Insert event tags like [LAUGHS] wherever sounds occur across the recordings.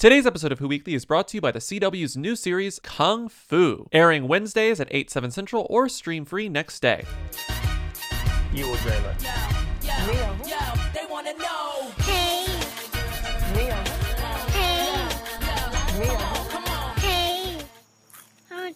Today's episode of Who Weekly is brought to you by the CW's new series Kung Fu, airing Wednesdays at 8, 7 central or stream free next day. You will dream it. Yo, they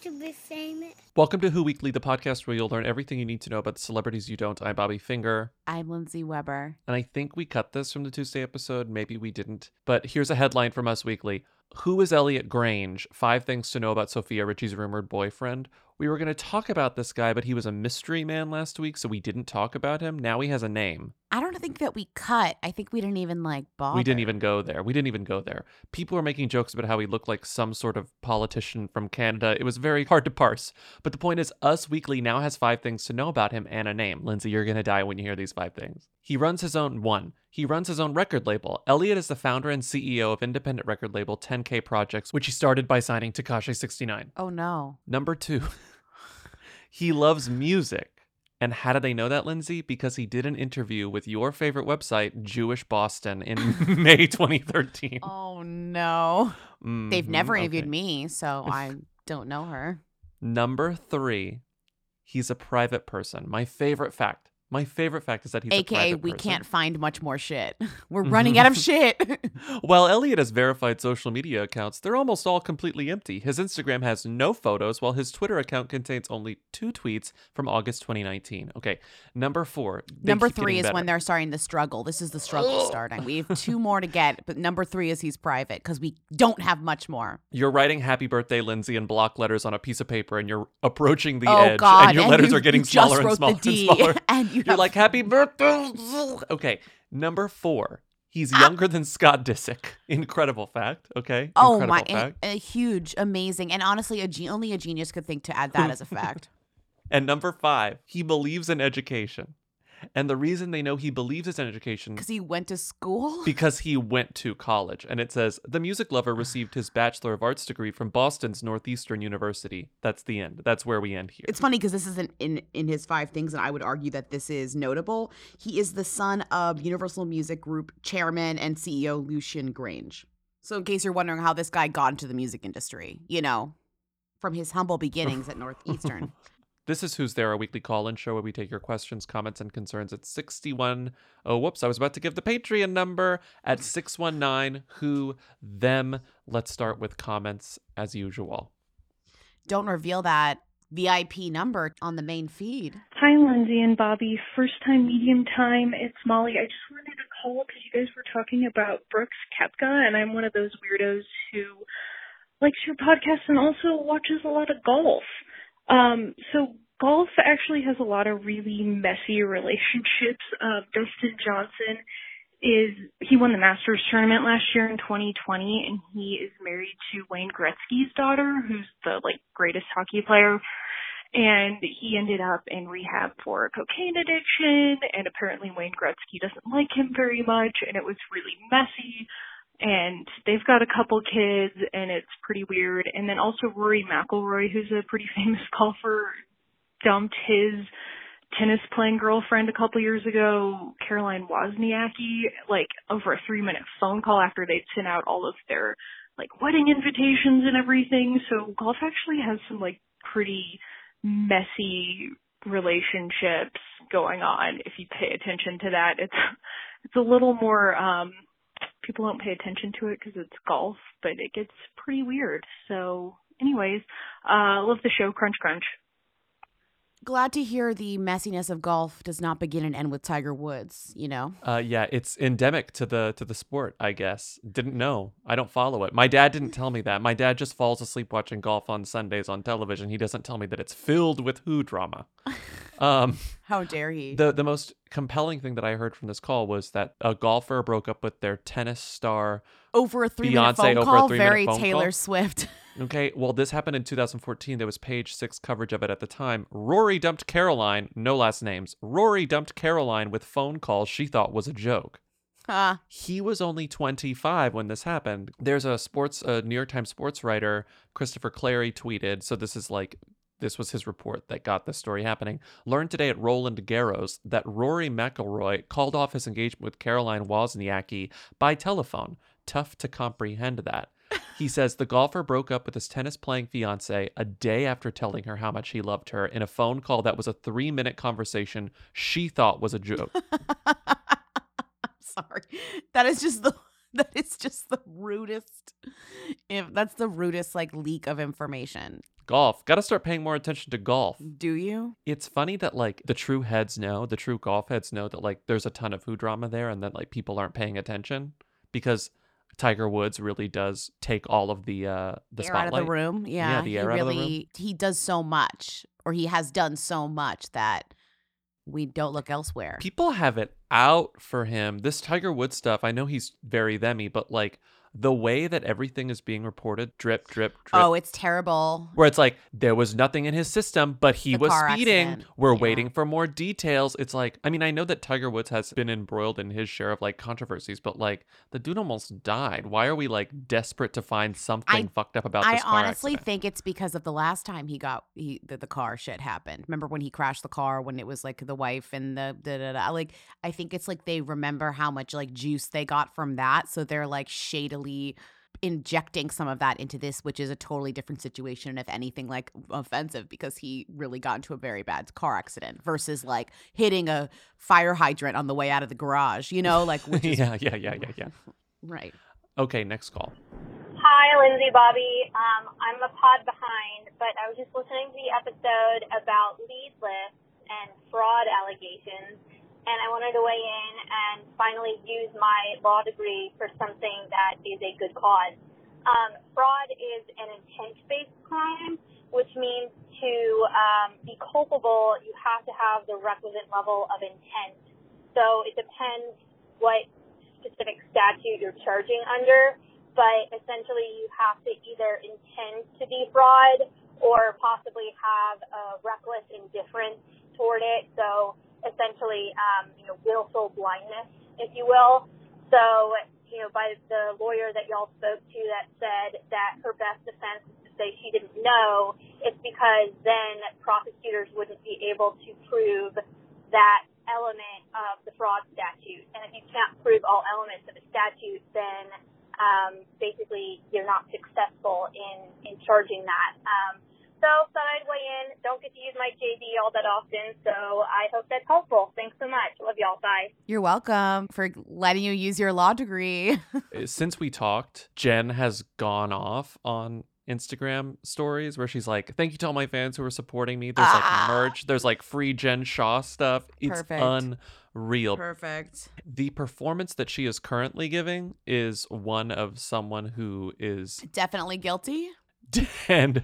to be famous. Welcome to Who Weekly, the podcast where you'll learn everything you need to know about the celebrities you don't. I'm Bobby Finger, I'm Lindsay Weber. and I think we cut this from the Tuesday episode. Maybe we didn't. But here's a headline from Us Weekly Who is Elliot Grainge? Five things to know about Sofia Richie's rumored boyfriend. We were going to talk about this guy, but he was a mystery man last week, so we didn't talk about him. Now he has a name. I don't think that we cut. I think we didn't even like bother. We didn't even go there. We didn't even go there. People were making jokes about how he looked like some sort of politician from Canada. It was very hard to parse. But the point is, Us Weekly now has five things to know about him and a name. Lindsay, you're going to die when you hear these five things. He runs his own one. He runs his own record label. Elliot is the founder and CEO of independent record label 10K Projects, which he started by signing Tekashi 69. Oh no. Number two, he loves music. And how do they know that, Lindsay? Because he did an interview with your favorite website, Jewish Boston, in [LAUGHS] May 2013. Oh no. They've Mhm, never interviewed okay. me, so I don't know her. Number three, he's a private person. My favorite fact. My favorite fact is that he's a AKA, we person. can't find much more shit. [LAUGHS] We're mm-hmm. running out of [LAUGHS] shit. [LAUGHS] While Elliot has verified social media accounts, they're almost all completely empty. His Instagram has no photos, while his Twitter account contains only two tweets from August 2019. Okay, number four. number three is when they're starting the struggle. This is the struggle [GASPS] starting. We have two more to get, but number three is he's private because we don't have much more. You're writing "Happy Birthday, Lindsay" in block letters on a piece of paper, and you're approaching the oh edge, God! and your letters you- are getting smaller and smaller and smaller. and you You're like, "Happy birthday!" Okay, number four. He's Ah. younger than Scott Disick. Incredible fact. Okay. Oh Incredible my! Fact. A, a huge, amazing, and honestly, a ge- only a genius could think to add that as a fact. [LAUGHS] And number five, he believes in education. And the reason they know he believes in education Because he went to school. [LAUGHS] because he went to college. And it says the music lover received his Bachelor of Arts degree from Boston's Northeastern University. That's the end. That's where we end here. It's funny because this isn't in in his five things, and I would argue that this is notable. He is the son of Universal Music Group chairman and CEO Lucian Grainge. So, in case you're wondering how this guy got into the music industry, you know, from his humble beginnings at [LAUGHS] Northeastern. This is Who's There, a weekly call in show where we take your questions, comments, and concerns at 61. Oh, whoops, I was about to give the Patreon number at 619 Who Them. Let's start with comments as usual. Don't reveal that VIP number on the main feed. Hi, Lindsay and Bobby. First time, medium time. It's Molly. I just wanted to call because you guys were talking about Brooks Koepka, and I'm one of those weirdos who likes your podcast and also watches a lot of golf. Um, so golf actually has a lot of really messy relationships. Uh, Dustin Johnson is he won the Masters tournament last year in 2020, and he is married to Wayne Gretzky's daughter, who's the like greatest hockey player and he ended up in rehab for cocaine addiction and apparently Wayne Gretzky doesn't like him very much and it was really messy and they've got a couple kids and it's pretty weird. And then also Rory McIlroy who's a pretty [LAUGHS] famous golfer dumped his tennis playing girlfriend a couple years ago Caroline Wozniacki like over a 3 minute phone call after they'd sent out all of their like wedding invitations and everything. So golf actually has some like pretty messy relationships going on if you pay attention to that. It's it's a little more um people don't pay attention to it because it's golf but it gets pretty weird. So anyways uh love the show crunch crunch Glad to hear the messiness of golf does not begin and end with Tiger Woods, you know? Uh, yeah, it's endemic to the to the sport. I guess didn't know. I don't follow it. My dad didn't tell me that. My dad just falls asleep watching golf on Sundays on television. He doesn't tell me that it's filled with who drama. [LAUGHS] Um, How dare he? the the most compelling thing that I heard from this call was that a golfer broke up with their tennis star. over a three minute Beyonce phone over a call, very phone Taylor call? Swift. [LAUGHS] Okay, well, this happened in 2014. There was page six coverage of it at the time. Rory dumped Caroline, no last names. Rory dumped Caroline with phone calls she thought was a joke. Ah, he was only 25 when this happened. There's a sports, a New York Times sports writer, Christopher Clarey, tweeted. So this is like, this was his report that got this story happening. Learned today at Roland Garros that Rory McIlroy called off his engagement with Caroline Wozniacki by telephone. tough to comprehend that. [LAUGHS] He says the golfer broke up with his tennis playing fiance a day after telling her how much he loved her in a phone call that was a three minute conversation she thought was a joke. [LAUGHS] I'm sorry. That is just the [LAUGHS] that is just the rudest if that's the rudest like leak of information. golf. Got to start paying more attention to golf. Do you? It's funny that like the true heads know, the true golf heads know that like there's a ton of food drama there and that like people aren't paying attention because Tiger Woods really does take all of the uh the air spotlight. out of the room. Yeah. the he air out of the room. he does so much or he has done so much that we don't look elsewhere. People have it out for him. This Tiger Woods stuff, I know he's very themmy, but like the way that everything is being reported, drip, drip, drip. oh, it's terrible. where it's like there was nothing in his system, but he The was speeding. accident. We're Yeah. waiting for more details. It's like, I mean, I know that Tiger Woods has been embroiled in his share of like controversies, but like the dude almost died. Why are we like desperate to find something fucked up about I honestly accident? think it's because of the last time he got he the, the car shit happened. Remember when he crashed the car when it was like the wife and the da, da, da. like I think it's like they remember how much like juice they got from that, so they're like shadily injecting some of that into this, which is a totally different situation and if anything like offensive because he really got into a very bad car accident versus like hitting a fire hydrant on the way out of the garage, you know, like which [LAUGHS] is yeah, yeah, yeah, yeah, yeah. [LAUGHS] right. Okay, next call. Hi, Lindsay, Bobby. Um, I'm a pod behind, but I was just listening to the episode about lead lists and fraud allegations, and I wanted to weigh in and finally use my law degree for something that is a good cause. Um, fraud is an intent-based crime, which means to um, be culpable, you have to have the requisite level of intent. So it depends what specific statute you're charging under but essentially you have to either intend to defraud or possibly have a reckless indifference toward it. So essentially, um, you know, willful blindness, if you will. So, you know, by the lawyer that y'all spoke to that said that her best defense is to say she didn't know, it's because then prosecutors wouldn't be able to prove that element of the fraud statute. And if you can't prove all elements of a statute, then um, basically you're not successful in, in charging that. Um, so thought I'd weigh in. Don't get to use my JD all that often, so I hope that's helpful. Thanks so much. Love y'all. Bye. You're welcome for letting you use your law degree. [LAUGHS] Uh, Since we talked, Jen has gone off on Instagram stories where she's like, "Thank you to all my fans who are supporting me. There's Ah. like merch. There's like free Jen Shaw stuff. It's Perfect. unreal. Perfect. the performance that she is currently giving is one of someone who is Definitely guilty. [LAUGHS] and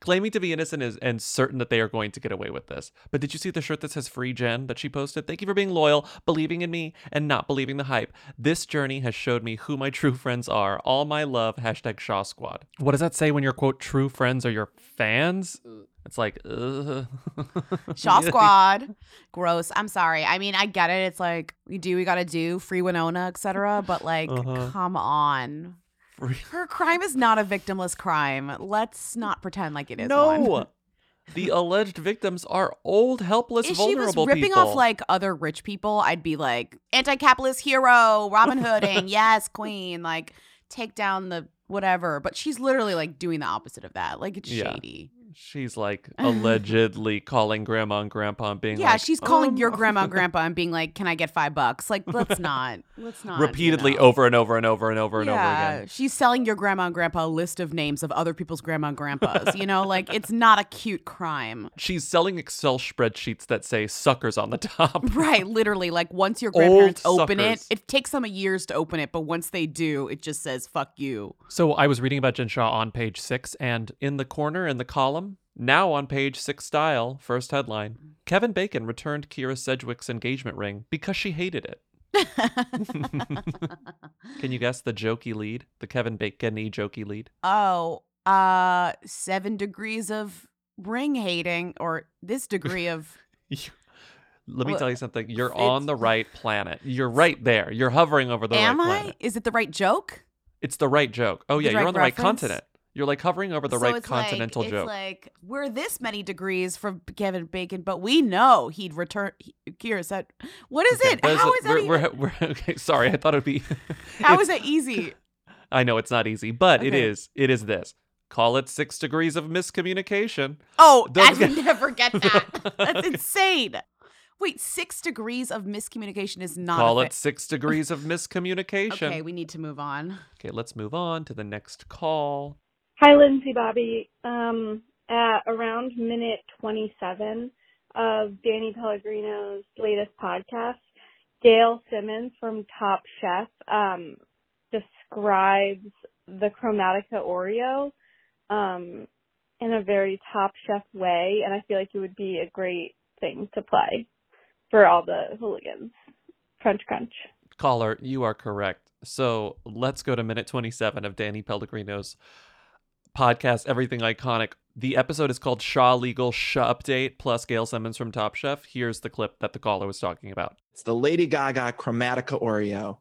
claiming to be innocent is, and certain that they are going to get away with this. But did you see the shirt that says "Free Jen" that she posted? Thank you for being loyal, believing in me, and not believing the hype. This journey has showed me who my true friends are. All my love. Hashtag Shaw Squad. What does that say when your quote true friends are your fans? It's like, ugh. Shaw [LAUGHS] Squad. Gross. I'm sorry. I mean, I get it. It's like we do, we gotta do free Winona, etc. But like, Uh-huh. come on. Free- [LAUGHS] Her crime is not a victimless crime. Let's not pretend like it is. one. No. [LAUGHS] the alleged victims are old, helpless, if she was vulnerable ripping people. off like other rich people, I'd be like anti-capitalist hero, Robin Hooding, [LAUGHS] yes, queen, like take down the whatever. But she's literally like doing the opposite of that. Like it's Yeah. shady. She's like [LAUGHS] allegedly calling grandma and grandpa and being Yeah, like, she's calling "Um, your grandma and [LAUGHS] grandpa and being like, "Can I get five bucks?" Like, let's [LAUGHS] not, let's not. you repeatedly know. over and over and over and over and over again. she's selling your grandma and grandpa a list of names of other people's grandma and grandpas. You know, like it's not a cute crime. She's selling Excel spreadsheets that say suckers on the top. Right, literally. Like once your grandparents Old open it, suckers. it takes them a years to open it, but once they do, it just says "fuck you." So I was reading about Jen Shaw on page six, and in the corner in the column, now on page six style, first headline Kevin Bacon returned Kyra Sedgwick's engagement ring because she hated it. [LAUGHS] Can you guess the jokey lead? The Kevin Bacon y jokey lead? oh, uh, seven degrees of ring hating, or this degree of [LAUGHS] Let me Well, tell you something. You're it's- on the right planet. You're right there. You're hovering over the am right I? planet. Is it the right joke? It's the right joke. Oh yeah, you're right on the right continent. You're like hovering over the so right continental like, joke. It's like we're this many degrees from Kevin Bacon, but we know he'd return. He, Kyra said, "What is Okay, it? How it- is that? we're, even- we're, we're, [LAUGHS] okay, sorry, I thought it'd be. [LAUGHS] how [LAUGHS] it's- it easy? I know it's not easy, but it Okay. is. It is this. Call it six degrees of miscommunication. Oh, I would never get that. That's Okay. insane. Wait, six degrees of miscommunication is not. Call it six degrees of miscommunication. Okay, we need to move on. Okay, let's move on to the next call. Hi, Lindsay Bobby. Um, at around minute 27 of Danny Pellegrino's latest podcast, Gail Simmons from Top Chef um, describes the Chromatica Oreo um, in a very Top Chef way, and I feel like it would be a great thing to play for all the hooligans. Crunch, crunch. Caller, you are correct. So let's go to minute 27 of Danny Pellegrino's podcast, Everything Iconic. The episode is called Shaw Legal Shaw Update plus Gail Simmons from Top Chef. Here's the clip that the caller was talking about. It's the Lady Gaga Chromatica Oreo.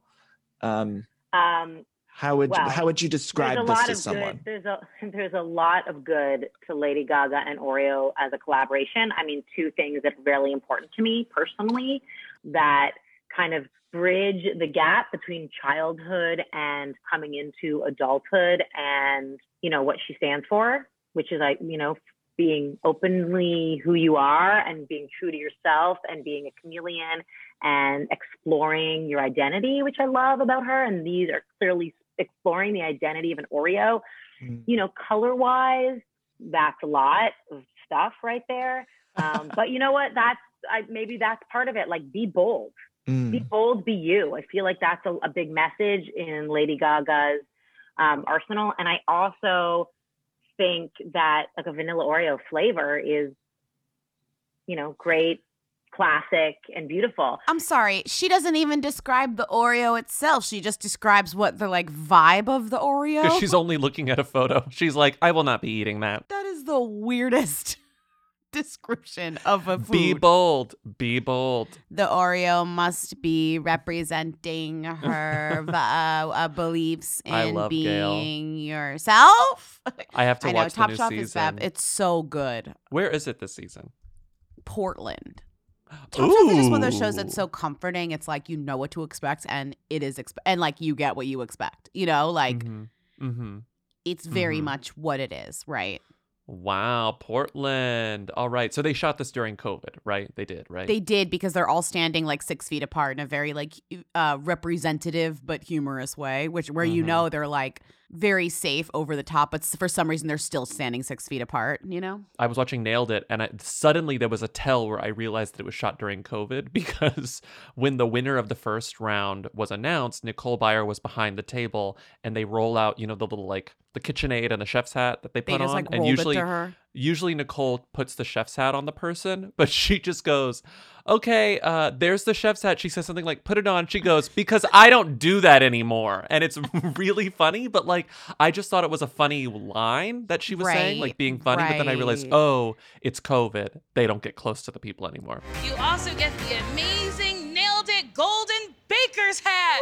Um, Um, how would Well, how would you describe this to someone? good. There's a [LAUGHS] there's a lot of good to Lady Gaga and Oreo as a collaboration. I mean, two things that are really important to me personally that kind of bridge the gap between childhood and coming into adulthood, and you know what she stands for, which is like you know being openly who you are and being true to yourself and being a chameleon and exploring your identity, which I love about her. And these are clearly exploring the identity of an Oreo. Mm. You know, color wise, that's a lot of stuff right there. Um, [LAUGHS] but you know what? That's I, maybe that's part of it. Like, be bold, be Mm. bold, be you. I feel like that's a, a big message in Lady Gaga's um, arsenal. And I also think that like a vanilla Oreo flavor is, you know, great, classic, and beautiful. I'm sorry, she doesn't even describe the Oreo itself. She just describes what the like vibe of the Oreo. Because she's only looking at a photo. She's like, I will not be eating that. that is the weirdest [LAUGHS] description of a food. Be bold. Be bold. the Oreo must be representing her [LAUGHS] uh, uh, beliefs in I love Gail. being yourself. I have to [LAUGHS] I know watch Top the new Shop season. is fab. It's so good. Where is it this season? Portland. [GASPS] Top Chef is just one of those shows that's so comforting. It's like you know what to expect, and it is exp- and like you get what you expect. You know, like Mhm. Mm-hmm. it's very Mhm. much what it is, right? Wow, Portland. All right. So they shot this during COVID, right? They did, right? They did because they're all standing like six feet apart in a very like uh, representative but humorous way, which where you Mhm. know they're like very safe over the top, but for some reason they're still standing six feet apart. You know, I was watching Nailed It, and I, suddenly there was a tell where I realized that it was shot during COVID [LAUGHS] because when the winner of the first round was announced, Nicole Byer was behind the table, and they roll out, you know, the little like the KitchenAid and the chef's hat that they they put just on, like and usually, it to her. Usually Nicole puts the chef's hat on the person, [LAUGHS] but she just goes, "Okay, uh, there's the chef's hat." She says something like, "Put it on." She goes, "Because I don't do that anymore," and it's [LAUGHS] really funny. But like, I just thought it was a funny line that she was saying, like being funny. But then I realized, oh, it's COVID. They don't get close to the people anymore. You also get the amazing Nailed It Golden Baker's hat.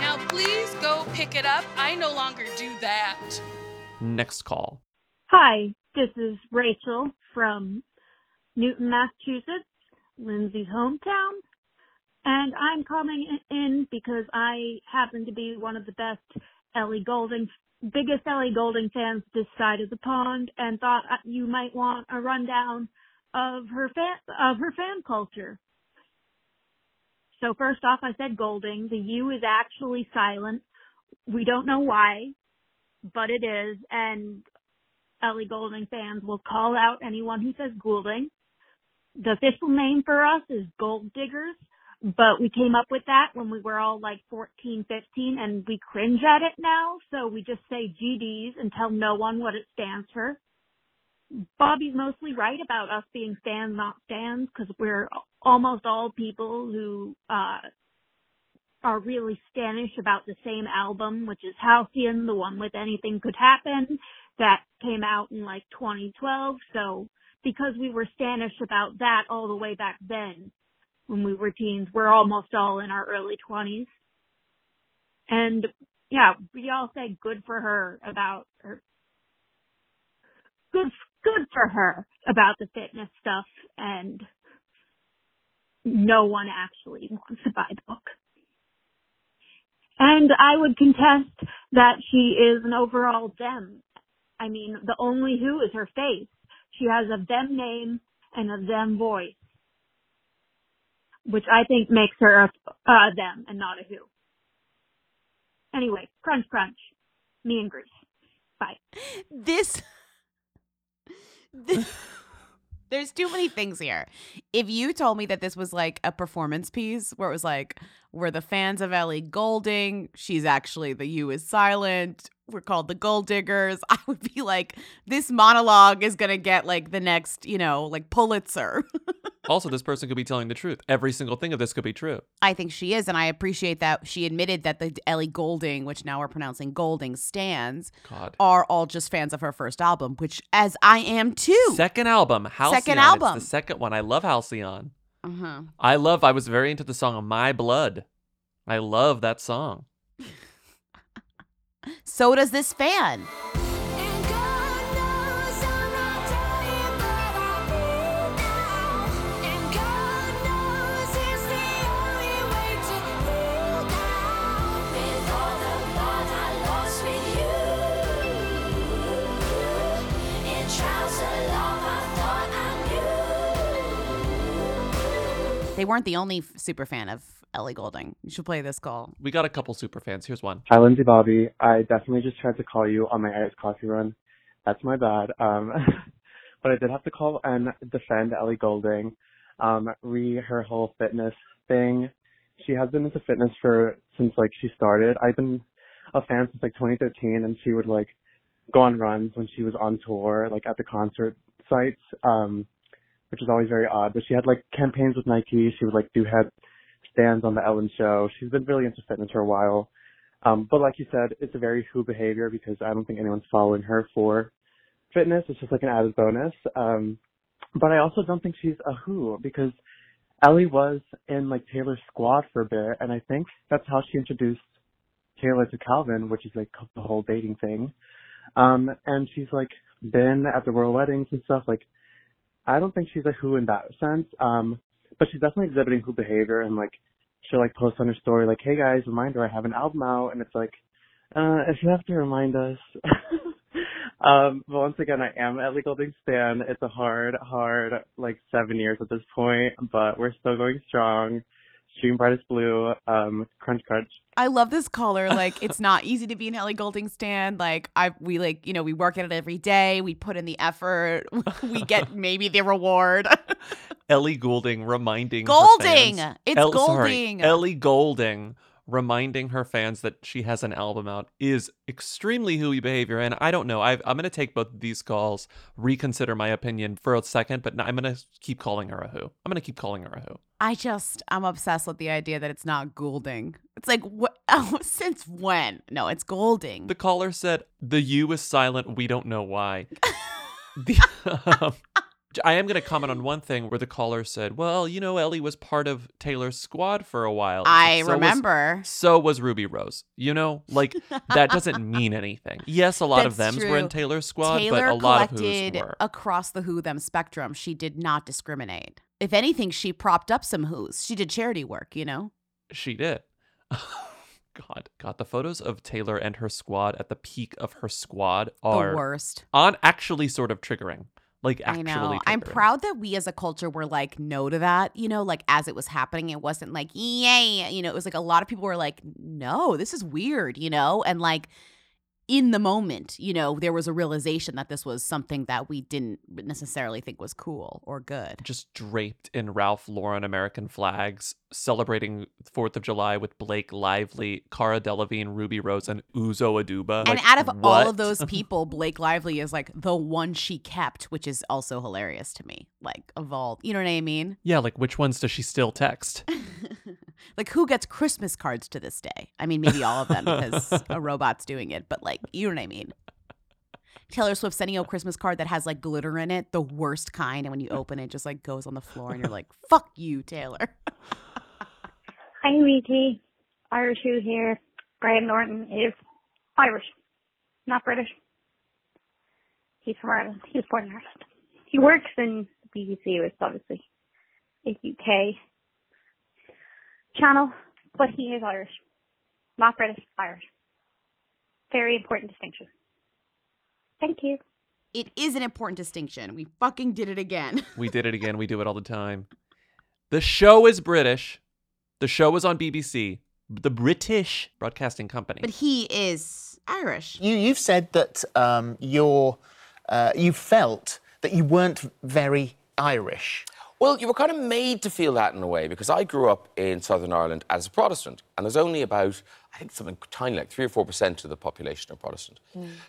Now, please go pick it up. I no longer do that. Next call. Hi, this is Rachel from Newton, Massachusetts, Lindsay's hometown. And I'm calling in because I happen to be one of the best Ellie Golding, biggest Ellie Golding fans this side of the pond and thought uh, you might want a rundown of her fan, of her fan culture. So first off, I said Golding. The U is actually silent. We don't know why, but it is. And Ellie Golding fans will call out anyone who says Goulding. The official name for us is Gold Diggers, but we came up with that when we were all like 14, 15 and we cringe at it now. So we just say GDs and tell no one what it stands for. Bobby's mostly right about us being fans, not stands, because we're almost all people who, uh, are really Stanish about the same album, which is Halcyon, the one with Anything Could Happen, that came out in like 2012. So because we were Stanish about that all the way back then, when we were teens, we're almost all in our early 20s. And yeah, we all say good for her about her. Good, good for her about the fitness stuff and no one actually wants to buy the book. And I would contest that she is an overall them. I mean, the only who is her face. She has a them name and a them voice, which I think makes her a, them and not a who. Anyway, crunch crunch. Me and Grease. Bye. This. this there's too many things here. If you told me that this was like a performance piece where it was like, we're the fans of Ellie Golding, she's actually the you is silent, we're called the Gold Diggers, [LAUGHS] I would be like, this monologue is gonna get like the next, you know, like Pulitzer. [LAUGHS] also, this person could be telling the truth. Every single thing of this could be true. I think she is, and I appreciate that she admitted that the Ellie Golding, which now we're pronouncing Golding, stands God. are all just fans of her first album, which as I am too. Second album, Halcyon. Second album. It's the second one. I love Halcyon. uh-huh. I love. I was very into the song of "My Blood." I love that song. So does this fan. They weren't the only super fan of Ellie Golding. You should play this call. We got a couple super fans. Here's one. Hi, Lindsay Bobby. I definitely just tried to call you on my iced coffee run. That's my bad. Um, [LAUGHS] but I did have to call and defend Ellie Golding. Um, re her whole fitness thing. She has been into fitness for since like she started. I've been a fan since like 2013, and she would like go on runs when she was on tour, like at the concert sites, um, which is always very odd. But she had like campaigns with Nike. She would like do head stands on the Ellen Show. She's been really into fitness for a while. Um, but like you said, it's a very who behavior because I don't think anyone's following her for fitness. It's just like an added bonus. Um, but I also don't think she's a who because Ellie was in like Taylor's squad for a bit, and I think that's how she introduced Taylor to Calvin, which is like the whole dating thing. Um, and she's like been at the royal weddings and stuff. Like, I don't think she's a who in that sense. Um, but she's definitely exhibiting who behavior and like she'll like post on her story like, "Hey guys, reminder, I have an album out," and it's like, uh, if you have to remind us. [LAUGHS] um, but once again, I am Ellie Golding stan. It's a hard, hard like seven years at this point, but we're still going strong. Stream brightest blue. Um, crunch, crunch. I love this color. Like, it's not [LAUGHS] easy to be an Ellie Golding stand. Like, I we like you know we work at it every day. We put in the effort. [LAUGHS] We get [LAUGHS] maybe the reward. Ellie Goulding reminding her Golding! It's sorry, Golding! Ellie Golding reminding her fans that she has an album out is extremely hooey behavior. And I don't know. i I'm going to take both of these calls, reconsider my opinion for a second, but I'm going to keep calling her a who. I'm going to keep calling her a who. I just I'm obsessed with the idea that it's not Goulding. It's like what? [LAUGHS] Oh, since when? No, it's Golding. The caller said, The U is silent. We don't know why. [LAUGHS] the, [LAUGHS] um, I am going to comment on one thing where the caller said, Well, you know, Ellie was part of Taylor's squad for a while. I So was- remember. so was Ruby Rose. You know, like that doesn't [LAUGHS] mean anything. Yes, a lot of them were in. Taylor's squad, Taylor but a lot of who's were. across the who them spectrum. She did not discriminate. If anything, she propped up some who's. She did charity work, you know? She did. [LAUGHS] God, God, the photos of Taylor and her squad at the peak of her squad are worst. On actually sort of triggering. Like I know. I'm proud that we as a culture were like no to that. You know, like as it was happening, it wasn't like yay. You know, it was like a lot of people were like, no, this is weird. You know, and like in the moment, you know, there was a realization that this was something that we didn't necessarily think was cool or good. Just draped in Ralph Lauren American flags, celebrating Fourth of July with Blake Lively, Cara Delevingne, Ruby Rose, and Uzo Aduba. And Like, out of all of those [LAUGHS] people, Blake Lively is like the one she kept, which is also hilarious to me. Like of all, you know what I mean? yeah, like which ones does she still text? [LAUGHS] Like who gets Christmas cards to this day? I mean, maybe all of them because a [LAUGHS] robot's doing it, but like, you know what I mean? Taylor Swift sending you a Christmas card that has like glitter in it, the worst kind, and when you open it, it just like goes on the floor, and you're like, [LAUGHS] "Fuck you, Taylor." Hi, Riti. Irish Who here. Graham Norton is Irish, not British. He's from Ireland. He was born in Ireland. He works in the BBC, which is obviously a UK channel, but he is Irish. Not British, Irish. Very important distinction. Thank you. It is an important distinction. We fucking did it again. [LAUGHS] We did it again. We do it all the time. The show is British. The show was on BBC, the British Broadcasting Company. But he is Irish. You you've said that um, you're uh, you felt that you weren't very Irish. Well, you were kind of made to feel that in a way because I grew up in Southern Ireland as a Protestant, and there's only about, I think, something tiny like three or four percent of the population are Protestant.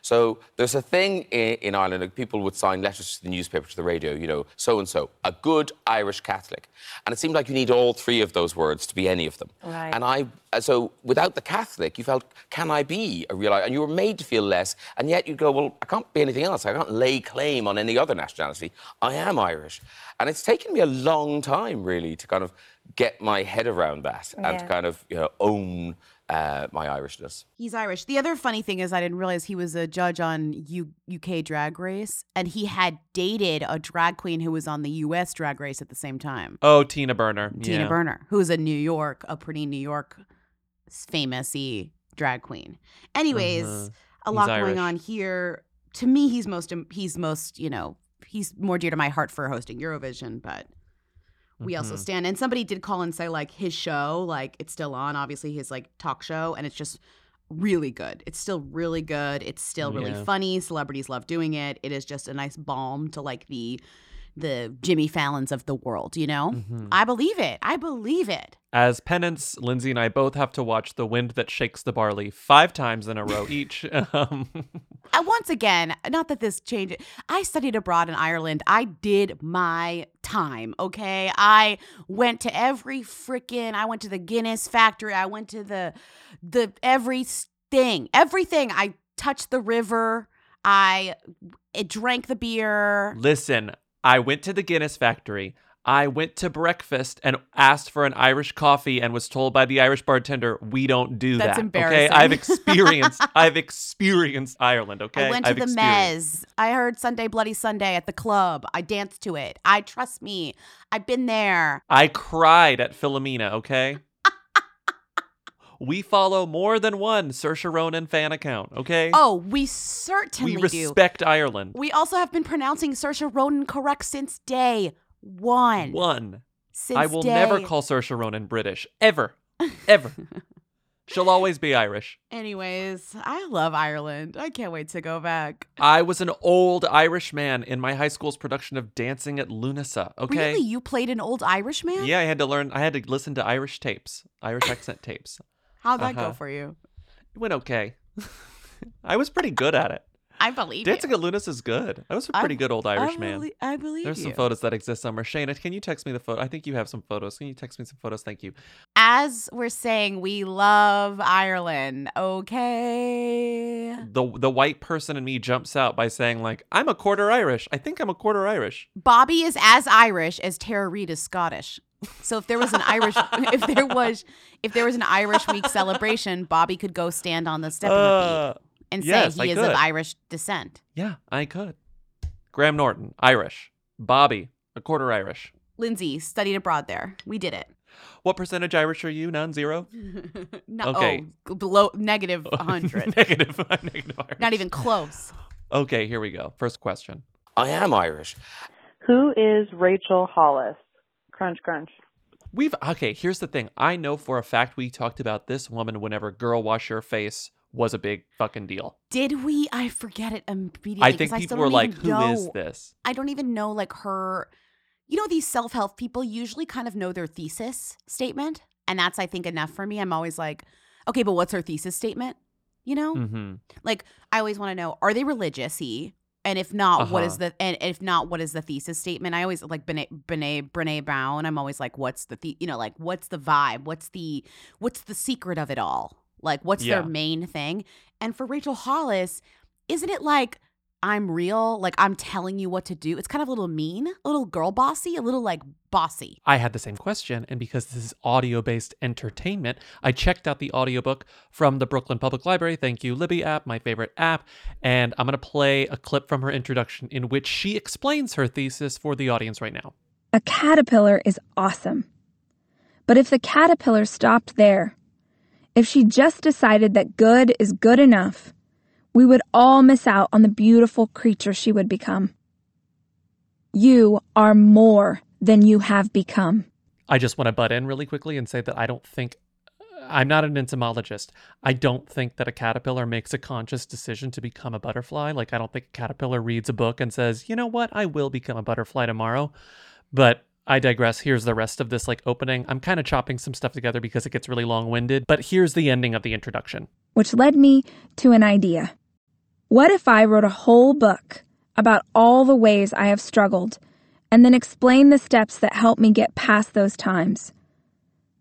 So there's a thing in, in Ireland, like people would sign letters to the newspaper, to the radio, you know, so and so, a good Irish Catholic. And it seemed like you need all three of those words to be any of them. Right. And I, uh, so without the Catholic, you felt, can I be a real Irish? And you were made to feel less, and yet you go, well, I can't be anything else. I can't lay claim on any other nationality. I am Irish. And it's taken me a long time, really, to kind of get my head around that and to kind of, you know, own uh, my Irishness. He's Irish. The other funny thing is, I didn't realize he was a judge on U- UK Drag Race, and he had dated a drag queen who was on the US Drag Race at the same time. oh, Tina Burner. Tina yeah. Burner, who is a New York, a pretty New York famousy drag queen. Anyways, Mhm. a He's lot Irish. going on here. To me, he's most he's most you know he's more dear to my heart for hosting Eurovision, but we also Mhm. stand. And somebody did call and say like his show, like it's still on, obviously his like talk show, and it's just really good. It's still really good. It's still really Yeah. funny. Celebrities love doing it. It is just a nice balm to like the the Jimmy Fallons of the world, you know? Mhm. I believe it. I believe it. As penance, Lindsay and I both have to watch The Wind That Shakes the Barley five times in a row [LAUGHS] each. Um, Uh, once again, not that this changed. I studied abroad in Ireland. I did my time, okay? I went to every freaking I went to the Guinness factory. I went to the the everything. Everything. I touched the river. I eh, drank the beer. listen, I went to the Guinness factory. I went to breakfast and asked for an Irish coffee and was told by the Irish bartender, "We don't do That's that." embarrassing. Okay, I've experienced, [LAUGHS] I've experienced Ireland. Okay, I went to I've the Mez. I heard Sunday Bloody Sunday at the club. I danced to it. I trust me. I've been there. I cried at Philomena. Okay. we follow more than one Saoirse Ronan fan account. Okay. Oh, we certainly we do. respect Ireland. We also have been pronouncing Saoirse Ronan correct since day one. One. Since I will never call Saoirse Ronan British ever, ever. [LAUGHS] She'll always be Irish. Anyways, I love Ireland. I can't wait to go back. I was an old Irish man in my high school's production of Dancing at Lughnasa. Okay. Really? You played an old Irish man? Yeah, I had to learn. I had to listen to Irish tapes, Irish accent tapes. How'd that Uh-huh. go for you? It went okay. [LAUGHS] I was pretty good at it. I believe Dancing you. at Lunas is good. I was a pretty good old Irish I man. I believe There's some photos that exist somewhere. Shayna, can you text me the photo? I think you have some photos. Can you text me some photos? Thank you. As we're saying, we love Ireland. Okay. The the white person in me jumps out by saying like, "I'm a quarter Irish. I think I'm a quarter Irish." Bobby is as Irish as Tara Reid is Scottish. So if there was an Irish, [LAUGHS] if there was, if there was an Irish Week celebration, Bobby could go stand on the step of the Uh, and yes, say I he is could. of Irish descent. Yeah, I could. Graham Norton, Irish. Bobby, a quarter Irish. Lindsay studied abroad there. We did it. What percentage Irish are you? Non-zero. [LAUGHS] No, Okay. oh, below negative 100. [LAUGHS] negative, [LAUGHS] negative Irish. Not even close. Okay, here we go. First question. I am Irish. Who is Rachel Hollis? Crunch, crunch. We've okay. Here's the thing. I know for a fact we talked about this woman whenever "Girl Wash Your Face" was a big fucking deal. Did we? I forget it immediately. I think people don't were like, "Who is know- this?" I don't even know like her. You know, these self help people usually kind of know their thesis statement. And that's, I think, enough for me. I'm always like, okay, but what's her thesis statement? You know? Mm-hmm. Like, I always want to know, are they religious? He And if not, what is Uh-huh. the and if not, what is the thesis statement? I always like Brene Brene Brene Brown. I'm always like, what's the, the you know like what's the vibe? What's the what's the secret of it all? Like what's Yeah. their main thing? And for Rachel Hollis, isn't it like I'm real? Like I'm telling you what to do. It's kind of a little mean, a little girl bossy, a little like bossy. I had the same question, and because this is audio based entertainment, I checked out the audiobook from the Brooklyn Public Library. Thank you, Libby app, my favorite app. And I'm going to play a clip from her introduction in which she explains her thesis for the audience right now. A caterpillar is awesome. But if the caterpillar stopped there, If she just decided that good is good enough, we would all miss out on the beautiful creature she would become. You are more than you have become. I just want to butt in really quickly and say that I don't think I'm not an entomologist. I don't think that a caterpillar makes a conscious decision to become a butterfly. Like I don't think a caterpillar reads a book and says, "You know what? I will become a butterfly tomorrow." But I digress. Here's the rest of this like opening. I'm kind of chopping some stuff together because it gets really long-winded, but here's the ending of the introduction. Which led me to an idea. What if I wrote a whole book about all the ways I have struggled and then explained the steps that helped me get past those times?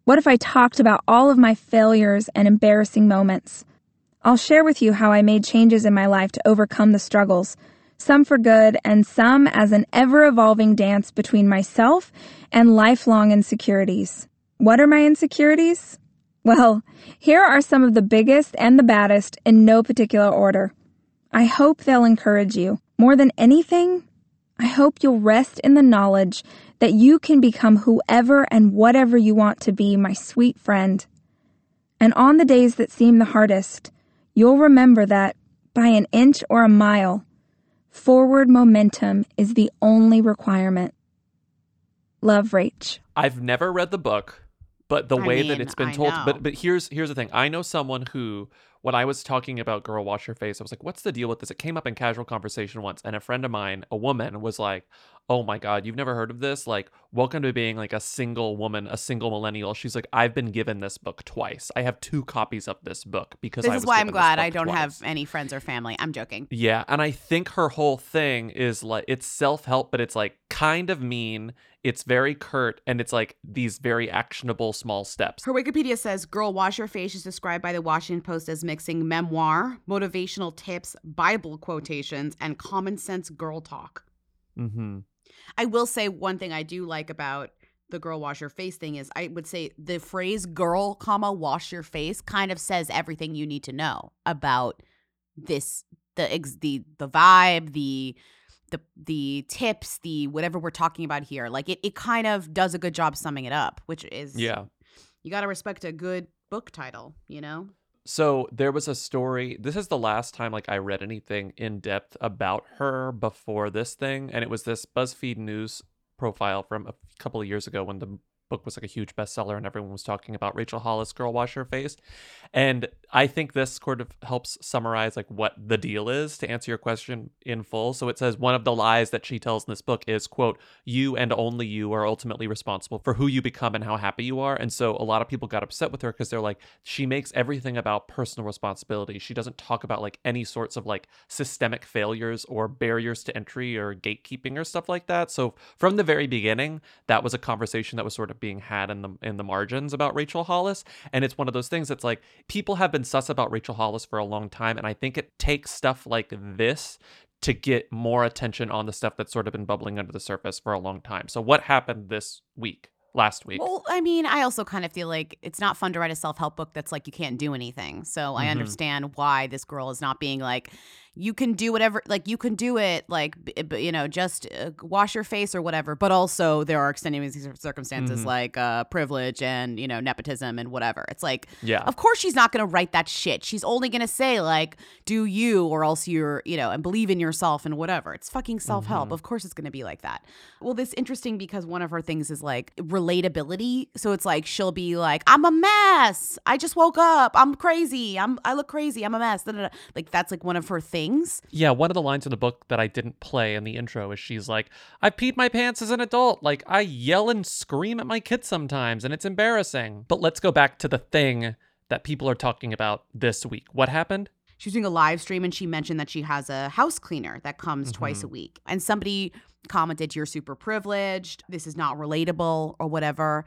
What if I talked about all of my failures and embarrassing moments? I'll share with you how I made changes in my life to overcome the struggles, some for good and some as an ever evolving dance between myself and lifelong insecurities. What are my insecurities? Well, here are some of the biggest and the baddest in no particular order. I hope they'll encourage you. More than anything, I hope you'll rest in the knowledge that you can become whoever and whatever you want to be, my sweet friend. And on the days that seem the hardest, you'll remember that, by an inch or a mile, forward momentum is the only requirement. Love, Rach. I've never read the book, but the I way that it's been I told, know. but but here's here's the thing. I know someone who when I was talking about girl wash your face, I was like, "What's the deal with this?" It came up in casual conversation once, and a friend of mine, a woman, was like, "Oh my god, you've never heard of this? Like, welcome to being like a single woman, a single millennial." She's like, "I've been given this book twice. I have two copies of this book because This is why I'm glad I don't twice." have any friends or family. I'm joking. Yeah, and I think her whole thing is like it's self-help, but it's like kind of mean. It's very curt, and it's like these very actionable small steps. Her Wikipedia says Girl Wash Your Face is described by the Washington Post as mixing memoir, motivational tips, Bible quotations, and common sense girl talk. Mm-hmm. I will say one thing I do like about the girl wash your face thing is I would say the phrase girl comma wash your face kind of says everything you need to know about this the ex- the the vibe the the the tips the whatever we're talking about here like it, it kind of does a good job summing it up which is Yeah. you got to respect a good book title you know So there was a story. This is the last time like I read anything in depth about her before this thing, and it was this BuzzFeed News profile from a couple of years ago when the book was like a huge bestseller and everyone was talking about Rachel Hollis Girl Wash Her Face. And I think this sort of helps summarize like what the deal is to answer your question in full. So it says one of the lies that she tells in this book is quote, you and only you are ultimately responsible for who you become and how happy you are. And so a lot of people got upset with her because they're like, she makes everything about personal responsibility. She doesn't talk about like any sorts of like systemic failures or barriers to entry or gatekeeping or stuff like that. So from the very beginning, that was a conversation that was sort of being had in the in the margins about Rachel Hollis. And it's one of those things that's like people have been sus about Rachel Hollis for a long time. And I think it takes stuff like this to get more attention on the stuff that's sort of been bubbling under the surface for a long time. So what happened this week? Last week. Well, I mean, I also kind of feel like it's not fun to write a self help book that's like you can't do anything. So I Mhm. understand why this girl is not being like, you can do whatever, like you can do it, like, you know, just uh, wash your face or whatever. But also, there are extenuating circumstances Mhm. like uh, privilege and, you know, nepotism and whatever. It's like, Yeah. of course, she's not going to write that shit. She's only going to say, like, do you or else you're, you know, and believe in yourself and whatever. It's fucking self help. Mhm. Of course, it's going to be like that. Well, this interesting because one of her things is like relatability. So it's like she'll be like, "I'm a mess. I just woke up. I'm crazy. I'm I look crazy. I'm a mess." Da, da, da. Like that's like one of her things. Yeah, one of the lines in the book that I didn't play in the intro is she's like, I peed my pants as an adult. Like, I yell and scream at my kids sometimes, and it's embarrassing. But let's go back to the thing that people are talking about this week. What happened? She was doing a live stream and she mentioned that she has a house cleaner that comes mm-hmm. twice a week. And somebody commented, You're super privileged. This is not relatable or whatever.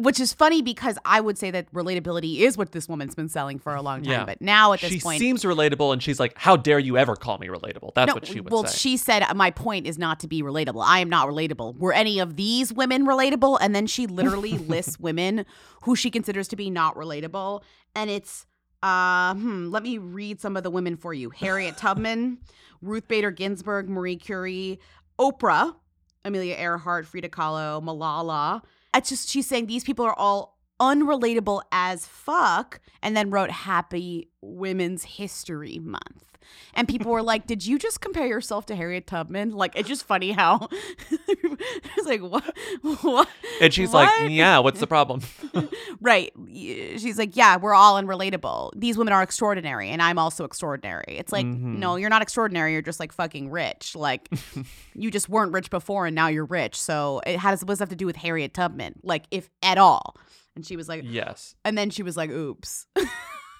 Which is funny because I would say that relatability is what this woman's been selling for a long time. Yeah. But now at this she point, seems relatable, and she's like, How dare you ever call me relatable? That's No, what she would well, say. Well, she said, My point is not to be relatable. I am not relatable. Were any of these women relatable? And then she literally [LAUGHS] lists women who she considers to be not relatable. And it's, uh, hmm, let me read some of the women for you Harriet [SIGHS] Tubman, Ruth Bader Ginsburg, Marie Curie, Oprah, Amelia Earhart, Frida Kahlo, Malala. It's just, she's saying these people are all unrelatable as fuck and then wrote happy women's history month and people were like did you just compare yourself to harriet tubman? Like it's just funny how [LAUGHS] it's like what? What? And she's What? like, yeah, what's the problem? [LAUGHS] right. She's like yeah we're all unrelatable. These women are extraordinary and i'm also extraordinary. It's like Mhm. no you're not extraordinary you're just like fucking rich. Like [LAUGHS] you just weren't rich before and now you're rich. So it has what does it have to do with harriet tubman? Like if at all. And she was like yes. and then she was like oops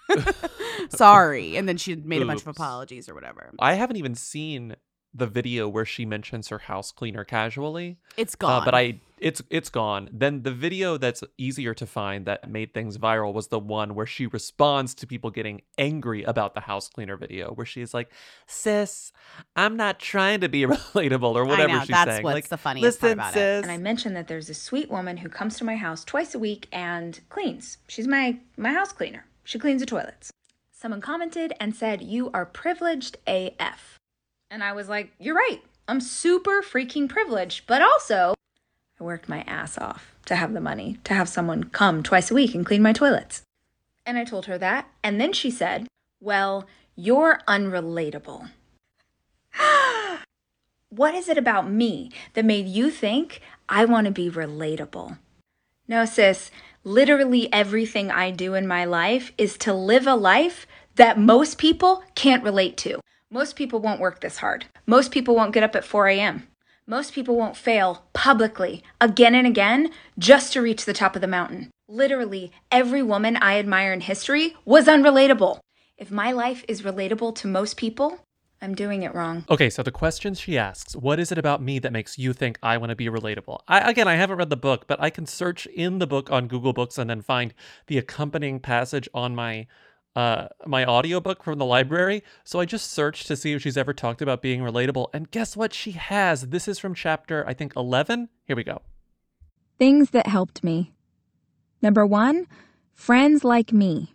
[LAUGHS] [LAUGHS] sorry and then she made a bunch of Oops. apologies or whatever I haven't even seen the video where she mentions her house cleaner casually. It's uh, gone. but I it's it's gone. Then the video that's easier to find that made things viral was the one where she responds to people getting angry about the house cleaner video where she's like, "Sis, I'm not trying to be [LAUGHS] relatable or whatever know, she's that's saying." what's like, the funniest part Listen, about it. sis. And I mentioned that there's a sweet woman who comes to my house twice a week and cleans. She's my my house cleaner. She cleans the toilets. Someone commented and said, "You are privileged AF." And I was like, "You're right. I'm super freaking privileged, but also I worked my ass off to have the money to have someone come twice a week and clean my toilets." And I told her that, and then she said, "Well, you're unrelatable." [GASPS] What is it about me that made you think I want to be relatable? No, sis, literally everything I do in my life is to live a life that most people can't relate to. Most people won't work this hard. Most people won't get up at 4 a.m. Most people won't fail publicly again and again just to reach the top of the mountain. Literally, every woman I admire in history was unrelatable. If my life is relatable to most people, I'm doing it wrong. Okay, so the question she asks, what is it about me that makes you think I want to be relatable? I, again, I haven't read the book, but I can search in the book on Google Books and then find the accompanying passage on my uh my audiobook from the library. So I just searched to see if she's ever talked about being relatable, and guess what? She has. This is from chapter I think 11. Here we go. Things that helped me. Number one, friends like me.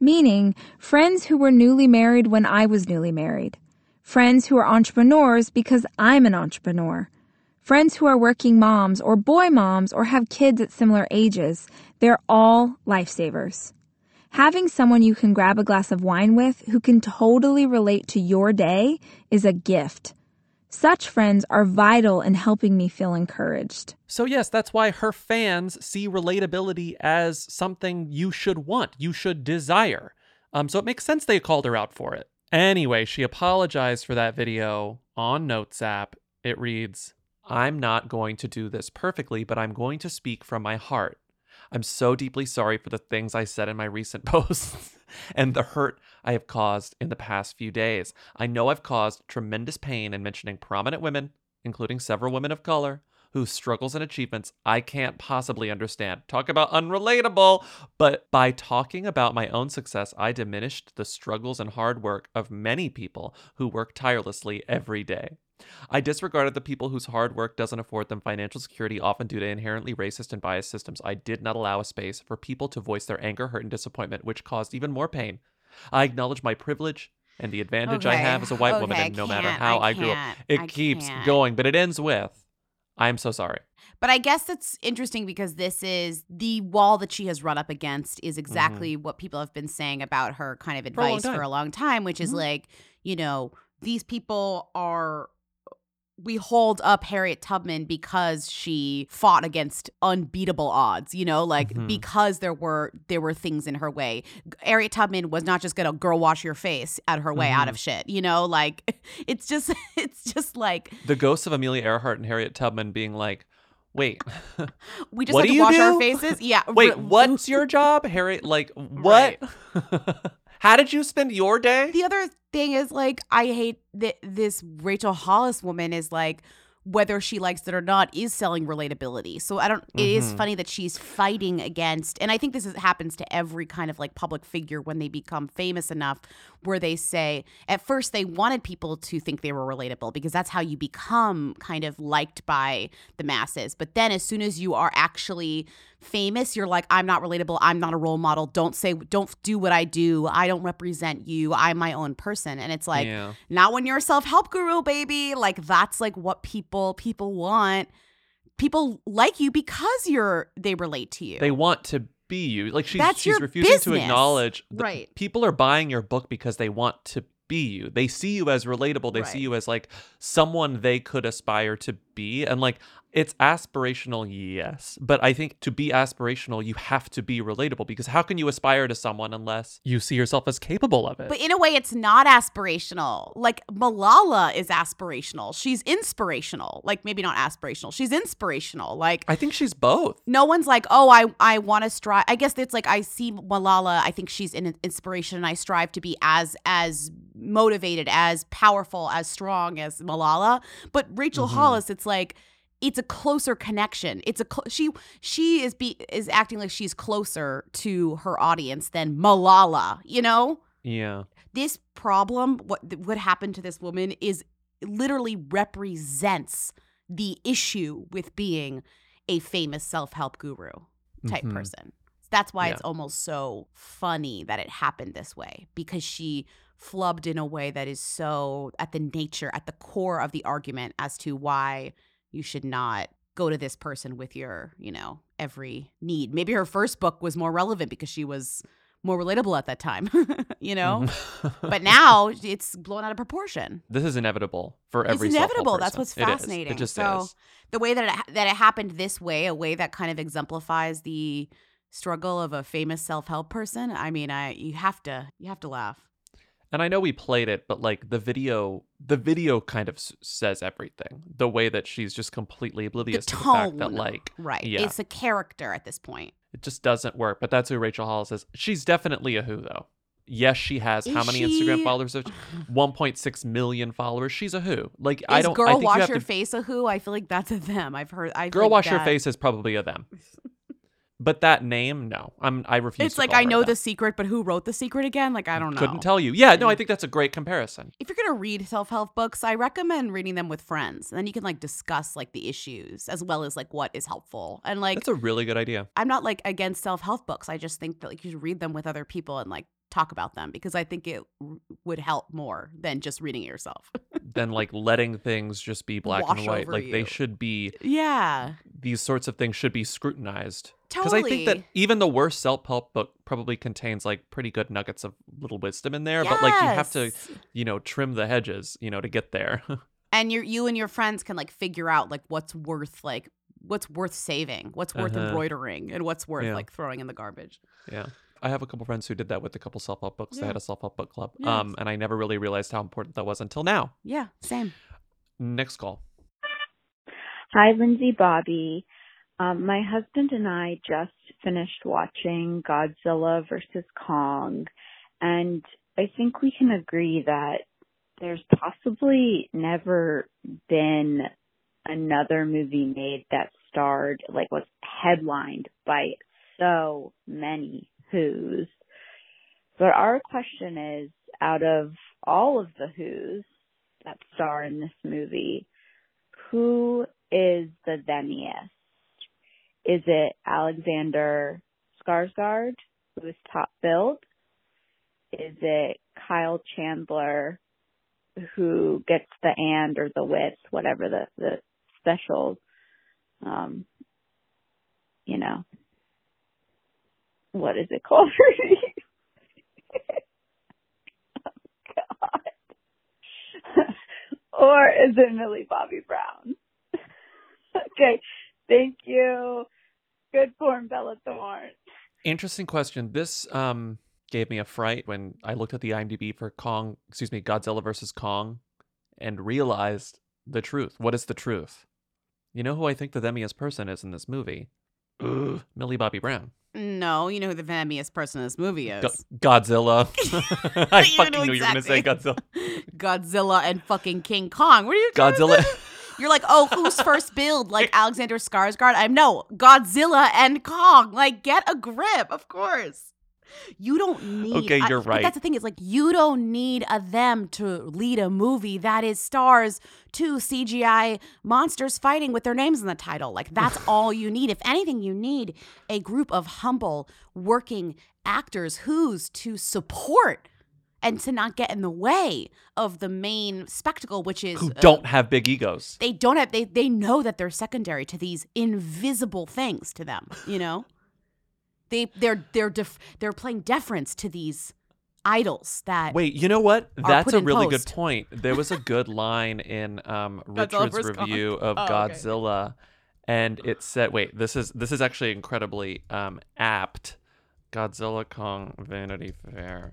Meaning, friends who were newly married when I was newly married. Friends who are entrepreneurs because I'm an entrepreneur. Friends who are working moms or boy moms or have kids at similar ages. They're all lifesavers. Having someone you can grab a glass of wine with who can totally relate to your day is a gift. Such friends are vital in helping me feel encouraged. So, yes, that's why her fans see relatability as something you should want, you should desire. Um, so it makes sense they called her out for it. Anyway, she apologized for that video on Notes app. It reads I'm not going to do this perfectly, but I'm going to speak from my heart. I'm so deeply sorry for the things I said in my recent [LAUGHS] posts and the hurt I have caused in the past few days. I know I've caused tremendous pain in mentioning prominent women, including several women of color, whose struggles and achievements I can't possibly understand. Talk about unrelatable. But by talking about my own success, I diminished the struggles and hard work of many people who work tirelessly every day. I disregarded the people whose hard work doesn't afford them financial security, often due to inherently racist and biased systems. I did not allow a space for people to voice their anger, hurt, and disappointment, which caused even more pain. I acknowledge my privilege and the advantage I have as a white woman, and no matter how I I, grew up, it I keeps can't. going. But it ends with, "I'm so sorry." But I guess that's interesting because this is the wall that she has run up against is exactly what people have been saying about her kind of Mm-hmm. For a long advice for time. a long time, which is Mhm. like, you know, these people are we hold up Harriet Tubman because she fought against unbeatable odds, you know, like Mhm. because there were there were things in her way. Harriet Tubman was not just gonna girl wash your face out her way out Mhm. of shit, you know, like [LAUGHS] it's just [LAUGHS] it's just like The ghosts of Amelia Earhart and Harriet Tubman being like, "Wait, [LAUGHS] we just what have do to wash our faces. Yeah. Wait, what's your job, Harriet? Like, what? How did you spend your day? the other thing is like I hate that this Rachel Hollis woman is like whether she likes it or not is selling relatability. So I don't it is Mhm. funny that she's fighting against and I think this is, happens to every kind of like public figure when they become famous enough where they say at first they wanted people to think they were relatable because that's how you become kind of liked by the masses. But then as soon as you are actually famous, you're like, I'm not relatable. I'm not a role model. Don't say, don't do what I do. I don't represent you. I'm my own person. And it's like, Yeah. not when you're a self-help guru, baby. Like that's like what people people want. People like you because you're they relate to you. They want to be you. Like she's That's she's refusing to acknowledge that Right. people are buying your book because they want to be you. They see you as relatable. They see you as like someone they could aspire to be. And like it's aspirational, yes. But I think to be aspirational, you have to be relatable because how can you aspire to someone unless you see yourself as capable of it? But in a way, it's not aspirational. Like Malala is aspirational. She's inspirational. Like maybe not aspirational. She's inspirational. Like I think she's both. no one's like, oh, I I want to strive. I guess it's like I see Malala. I think she's an inspiration, and I strive to be as as motivated, as powerful, as strong as Malala. But Rachel Mhm. Hollis, it's like it's a closer connection. It's a cl- she she is be is acting like she's closer to her audience than Malala. You know Yeah. this problem what what happened to this woman is literally represents the issue with being a famous self-help guru type Mhm. person that's why it's almost so funny that it happened this way because she flubbed in a way that is so at the nature at the core of the argument as to why you should not go to this person with your you know every need maybe her first book was more relevant because she was more relatable at that time [LAUGHS] you know Mm-hmm. but [LAUGHS] now it's blown out of proportion. This is inevitable for every it's inevitable. That's what's It fascinating. It just so is. the way that it that it happened this way, a way that kind of exemplifies the struggle of a famous self-help person. I mean, I you have to you have to laugh. And I know we played it, but like the video, the video kind of s- says everything. The way that she's just completely oblivious the to the fact that like, right? yeah, It's a character at this point. it just doesn't work. But that's who Rachel Hollis is. She's definitely a who though. Yes, she has how many Instagram she- followers? [SIGHS] 1.6 million followers. She's a who. Like I don't. I girl you wash have your to, face a who? I feel like that's a them. I've heard. I Girl wash your face is probably a them. [LAUGHS] But that name, no, I'm. I refuse. It's like I know the secret, but who wrote the secret again? Like I don't know. Couldn't tell you. Yeah, no, I think that's a great comparison. if you're gonna read self-help books i recommend reading them with friends and then you can like discuss like the issues as well as like what is helpful and like That's a really good idea. i'm not like against self-help books i just think that like you should read them with other people and like talk about them because i think it r- would help more than just reading it yourself [LAUGHS] Than like letting things just be black Wash and white. Like they should be. yeah These sorts of things should be scrutinized. Because I think that even the worst self-help book probably contains like pretty good nuggets of little wisdom in there. But like you have to, you know, trim the hedges, you know, to get there. [LAUGHS] and you you and your friends can like figure out like what's worth like what's worth saving what's worth Uh-huh. embroidering and what's worth Yeah. like throwing in the garbage yeah. I have a couple friends who did that with a couple self-help books. They had a self-help book club. Yes. Um, and I never really realized how important that was until now. yeah same Next call. Hi, Lindsay Bobby. Um, my husband and I just finished watching Godzilla versus Kong, and I think we can agree that there's possibly never been another movie made that starred, like, was headlined by so many Who's. But our question is out of all of the Who's that star in this movie, who is the themiest? Is it Alexander Skarsgård, who is top billed? Is it Kyle Chandler, who gets the and or the with, whatever the, the special, um, you know, what is it called? [LAUGHS] Oh, god. [LAUGHS] or is it Millie Bobby Brown? [LAUGHS] okay, thank you. Good form, Bella Thorne. Interesting question. This um gave me a fright when I looked at the IMDb for Kong, excuse me, Godzilla versus Kong, and realized the truth. What is the truth? You know who I think the themiest person is in this movie? Ugh, Millie Bobby Brown. No you know who the venomiest person in this movie is Go- Godzilla. [LAUGHS] [LAUGHS] I fucking knew you were gonna say. Godzilla. [LAUGHS] Godzilla and fucking King Kong. What are you Godzilla. You're like, oh, who's first build? Like Alexander Skarsgård? I'm no Godzilla and Kong. Like, get a grip, of course. You don't need. Okay, you're but right. that's the thing is like you don't need a them to lead a movie that is stars two CGI monsters fighting with their names in the title. Like that's [LAUGHS] all you need. If anything, you need a group of humble working actors who's to support and to not get in the way of the main spectacle, which is who uh, don't have big egos. they don't have they they know that they're secondary to these invisible things to them you know They they're they're def- they're playing deference to these idols that Wait, you know what? That's a really post. good point. There was a [LAUGHS] good line in um, Richard's review of Oh, okay. Godzilla, and it said, "Wait, this is this is actually incredibly um, apt." Godzilla Kong Vanity Fair.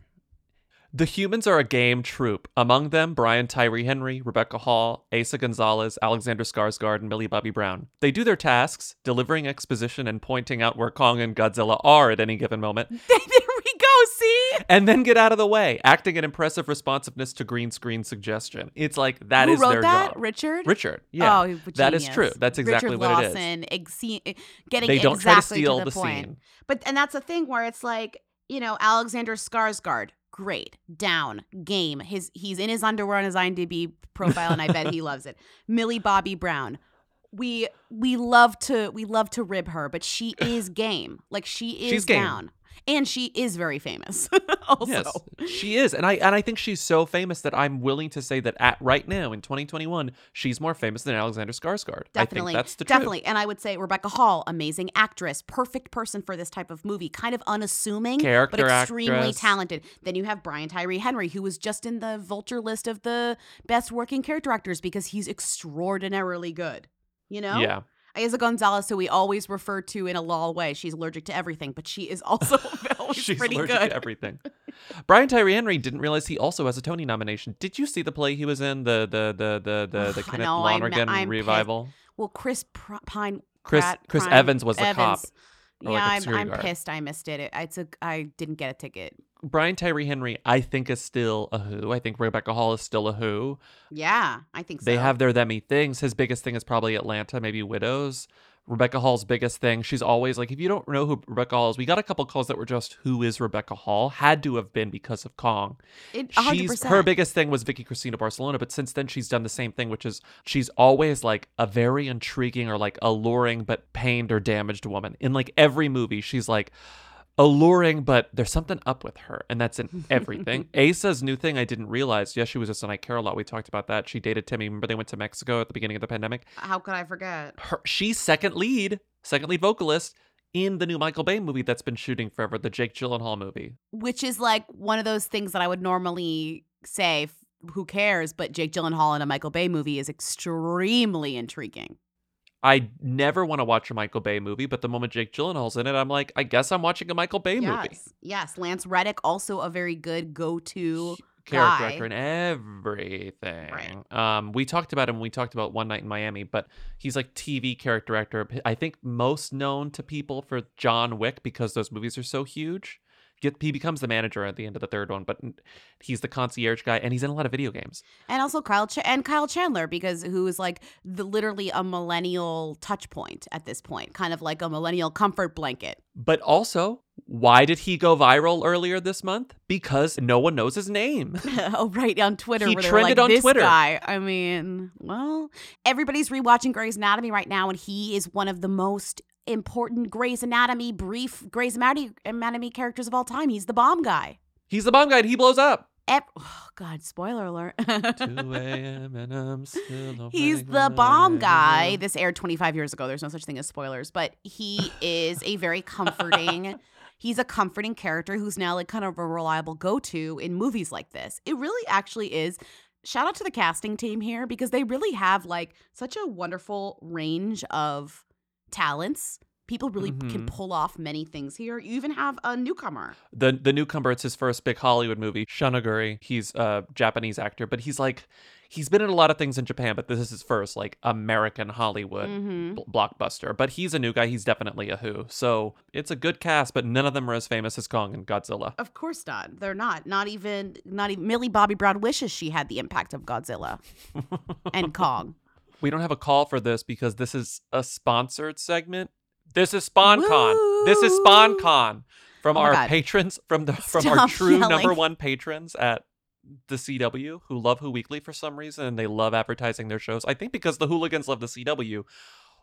The humans are a game troupe. Among them, Brian Tyree Henry, Rebecca Hall, Eiza Gonzalez, Alexander Skarsgård, and Millie Bobby Brown. They do their tasks, delivering exposition and pointing out where Kong and Godzilla are at any given moment, [LAUGHS] there we go. See, and then get out of the way, acting an impressive responsiveness to green screen suggestion. It's like that is Who wrote their that? job. Richard. Richard. Yeah. Oh, that is true. That's exactly Richard what it is. Lawson, ex- eh, getting They don't try to exactly steal the, the point. scene. But and that's the thing where it's like you know Alexander Skarsgård, great, down, game. His he's in his underwear on his IMDb profile, and I bet he [LAUGHS] loves it. Millie Bobby Brown. We we love to we love to rib her, but she [LAUGHS] is game. Like she is She's game. down, and she is very famous. [LAUGHS] also, Yes, she is, and I and I think she's so famous that I'm willing to say that at right now in 2021, she's more famous than Alexander Skarsgård. Definitely. I think that's the truth. definitely. And I would say Rebecca Hall, amazing actress, perfect person for this type of movie, kind of unassuming, but Character extremely actress. talented. Then you have Brian Tyree Henry, who was just in the vulture list of the best working character actors because he's extraordinarily good. You know? Yeah. Eiza Gonzalez, who we always refer to in a lol way. She's allergic to everything, but she is also [LAUGHS] She's pretty allergic good. to everything. Brian Tyree Henry didn't realize he also has a Tony nomination. Did you see the play he was in? The the the the the, oh, the Kenneth No, I'm- I'm pissed. revival. Well, Chris Pr- Pine. Chris- Pratt- Chris Prime- Evans was the cop, Evans. or Yeah, like a I'm, I'm pissed. I missed it. I took. I didn't get a ticket. Brian Tyree Henry, I think, is still a who. I think Rebecca Hall is still a who. Yeah, I think so. They have their themmy things. His biggest thing is probably Atlanta, maybe Widows. Rebecca Hall's biggest thing, she's always like, if you don't know who Rebecca Hall is, we got a couple calls that were just, who is Rebecca Hall? Had to have been because of Kong. It, She's 100%. her biggest thing was Vicky Cristina Barcelona, but since then she's done the same thing, which is she's always like a very intriguing or like alluring but pained or damaged woman. In like every movie, she's like alluring, but there's something up with her, and that's in [LAUGHS] everything. Eiza's new thing I didn't realize. Yes, she was just on I Care a Lot. We talked about that. She dated Timmy. Remember they went to Mexico at the beginning of the pandemic. How could I forget? Her, she's second lead, second lead vocalist in the new Michael Bay movie that's been shooting forever, the Jake Gyllenhaal movie. Which is like one of those things that I would normally say, who cares? But Jake Gyllenhaal in a Michael Bay movie is extremely intriguing. I never want to watch a Michael Bay movie, but the moment Jake Gyllenhaal's in it, I'm like, I guess I'm watching a Michael Bay movie. Yes, yes. Lance Reddick also a very good go-to Character guy. actor in everything. Um, we talked about him when we talked about One Night in Miami, but he's like TV character actor. I think most known to people for John Wick because those movies are so huge. Get, he becomes the manager at the end of the third one, but he's the concierge guy, and he's in a lot of video games. and also Kyle Ch- and Kyle Chandler because who is like the literally a millennial touch point at this point, kind of like a millennial comfort blanket. But also, why did he go viral earlier this month? Because no one knows his name. [LAUGHS] oh, right on Twitter. He trended like, on this Twitter. Guy. I mean, well, everybody's rewatching Grey's Anatomy right now, and he is one of the most important Grey's Anatomy brief Grey's Anatomy, characters of all time. He's the bomb guy. He's the bomb guy, and he blows up. Oh, God, spoiler alert. 2 a.m. and I'm still [LAUGHS] He's the bomb guy. This aired 25 years ago. There's no such thing as spoilers, but he is a very [LAUGHS] comforting. he's a comforting character who's now like kind of a reliable go-to in movies like this. It really actually is. Shout out to the casting team here because they really have like such a wonderful range of talents. People really can Mhm. pull off many things here. You even have a newcomer. the the newcomer it's his first big hollywood movie Shun Oguri he's a japanese actor but he's like he's been in a lot of things in japan but this is his first like american hollywood Mhm. bl- blockbuster but he's a new guy he's definitely a who so it's a good cast but none of them are as famous as kong and godzilla Of course not. They're not. Not even not even Millie Bobby Brown wishes she had the impact of Godzilla [LAUGHS] and Kong. We don't have a call for this because this is a sponsored segment this is SponCon. This is SponCon from Oh our God. patrons, from the from our Stop true number one patrons at the CW who love Who Weekly for some reason and they love advertising their shows. I think because the hooligans love the CW.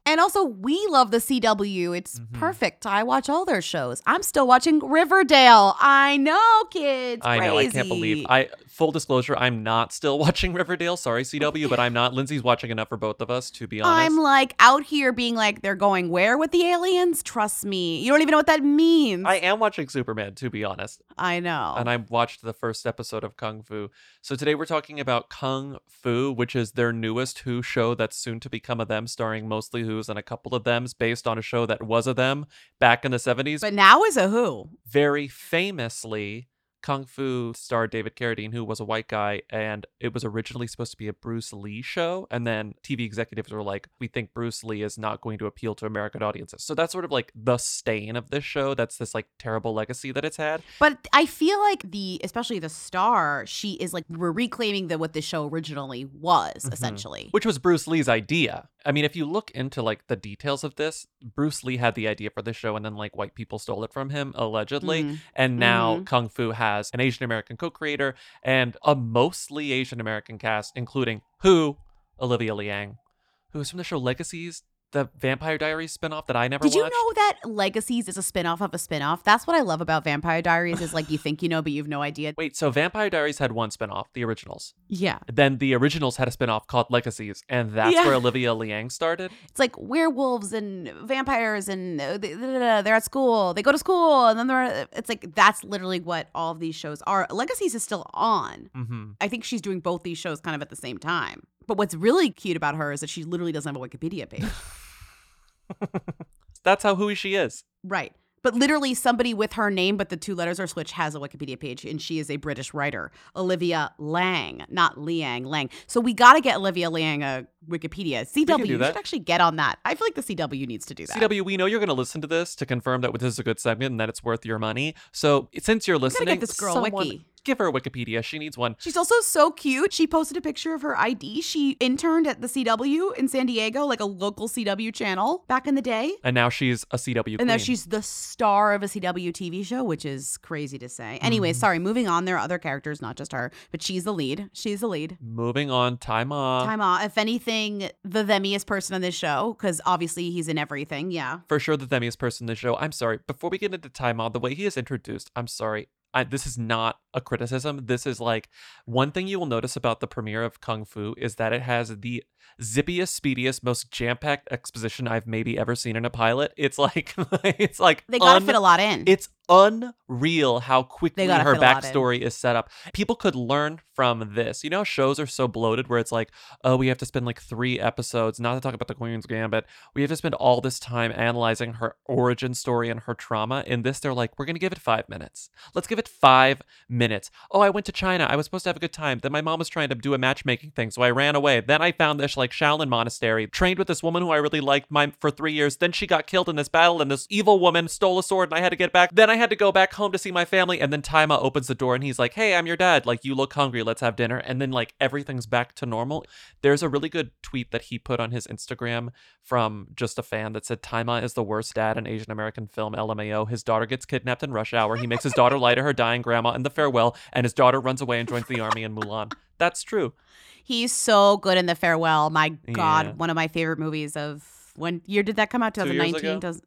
And also, we love the CW. It's Mm-hmm. perfect. I watch all their shows. I'm still watching Riverdale. I know, kids. I know. I can't believe. I full disclosure. I'm not still [LAUGHS] watching Riverdale. Sorry, CW, but I'm not. Lindsay's watching enough for both of us to be honest. I'm like out here being like, they're going where with the aliens? Trust me. You don't even know what that means. I am watching Superman, to be honest. I know. And I watched the first episode of Kung Fu. So today we're talking about Kung Fu, which is their newest Who show that's soon to become a them, starring mostly Who's and a couple of thems, based on a show that was a them back in the 70s. but now is a who. Very famously, Kung Fu starred David Carradine, who was a white guy, and it was originally supposed to be a Bruce Lee show. And then TV executives were like, we think Bruce Lee is not going to appeal to American audiences. So that's sort of like the stain of this show. That's this like terrible legacy that it's had. But I feel like the, especially the star, she is like we're reclaiming the what the show originally was, Mhm. essentially. Which was Bruce Lee's idea. I mean, if you look into like the details of this, Bruce Lee had the idea for the show and then like white people stole it from him, allegedly. Mhm. And now Mhm. Kung Fu has an Asian American co creator and a mostly Asian American cast, including who? Olivia Liang, who is from the show Legacies, the Vampire Diaries spinoff that I never Did you know that Legacies is a spinoff of a spinoff? That's what I love about Vampire Diaries is like you think you know, but you've no idea. [LAUGHS] Wait, so Vampire Diaries had one spinoff, the originals. Yeah. Then the originals had a spinoff called Legacies, and that's Yeah. where [LAUGHS] Olivia Liang started. It's like werewolves and vampires and uh, they- they're at school. They go to school and then they're. It's like that's literally what all of these shows are. Legacies is still on. Mm-hmm. I think she's doing both these shows kind of at the same time. But what's really cute about her is that she literally doesn't have a Wikipedia page. [LAUGHS] [LAUGHS] That's how who she is. right. But literally, somebody with her name, but the two letters are switched, has a Wikipedia page, and she is a British writer, Olivia Lang, not Liang Lang. So we got to get Olivia Lang a Wikipedia. CW you should actually get on that. I feel like the CW needs to do that. CW, we know you're going to listen to this to confirm that this is a good segment and that it's worth your money. So since you're gotta get listening, this girl someone wiki. Give her a Wikipedia. She needs one. She's also so cute. She posted a picture of her ID. She interned at the CW in San Diego, like a local CW channel back in the day. And now she's a CW And now she's the star of a CW TV show, which is crazy to say. Anyway, Mhm. sorry, moving on. There are other characters, not just her, but she's the lead. She's the lead. Moving on, Tzi Ma. Tzi Ma. If anything, the themiest person on this show, because obviously he's in everything. Yeah. For sure, the themiest person in the show. I'm sorry. Before we get into Tzi Ma, the way he is introduced, I'm sorry. I, this is not a criticism. This is like one thing you will notice about the premiere of Kung Fu is that it has the zippiest, speediest, most jam-packed exposition I've maybe ever seen in a pilot. It's like [LAUGHS] it's like They gotta fit a lot in. It's unreal how quickly her fit a lot in. backstory is set up. People could learn from this. You know, shows are so bloated where it's like, oh, we have to spend like three episodes, not to talk about the Queen's Gambit. We have to spend all this time analyzing her origin story and her trauma. In this, they're like, we're gonna give it five minutes. Let's give it five minutes. Oh, I went to China. I was supposed to have a good time. Then my mom was trying to do a matchmaking thing, so I ran away. Then I found this like Shaolin monastery, trained with this woman who I really liked my, for three years. Then she got killed in this battle, and this evil woman stole a sword, and I had to get back. Then I had to go back home to see my family, and then Tzi Ma opens the door, and he's like, "Hey, I'm your dad. Like, you look hungry. Let's have dinner." And then like everything's back to normal. There's a really good tweet that he put on his Instagram from just a fan that said, "Tzi Ma is the worst dad in Asian American film. LMAO. His daughter gets kidnapped in rush hour. He makes his daughter lie to her dying grandma in the farewell, and his daughter runs away and joins the army in Mulan." That's true. He's so good in The Farewell. My God, Yeah. one of my favorite movies of when year did that come out? Two years 2019. ago? Does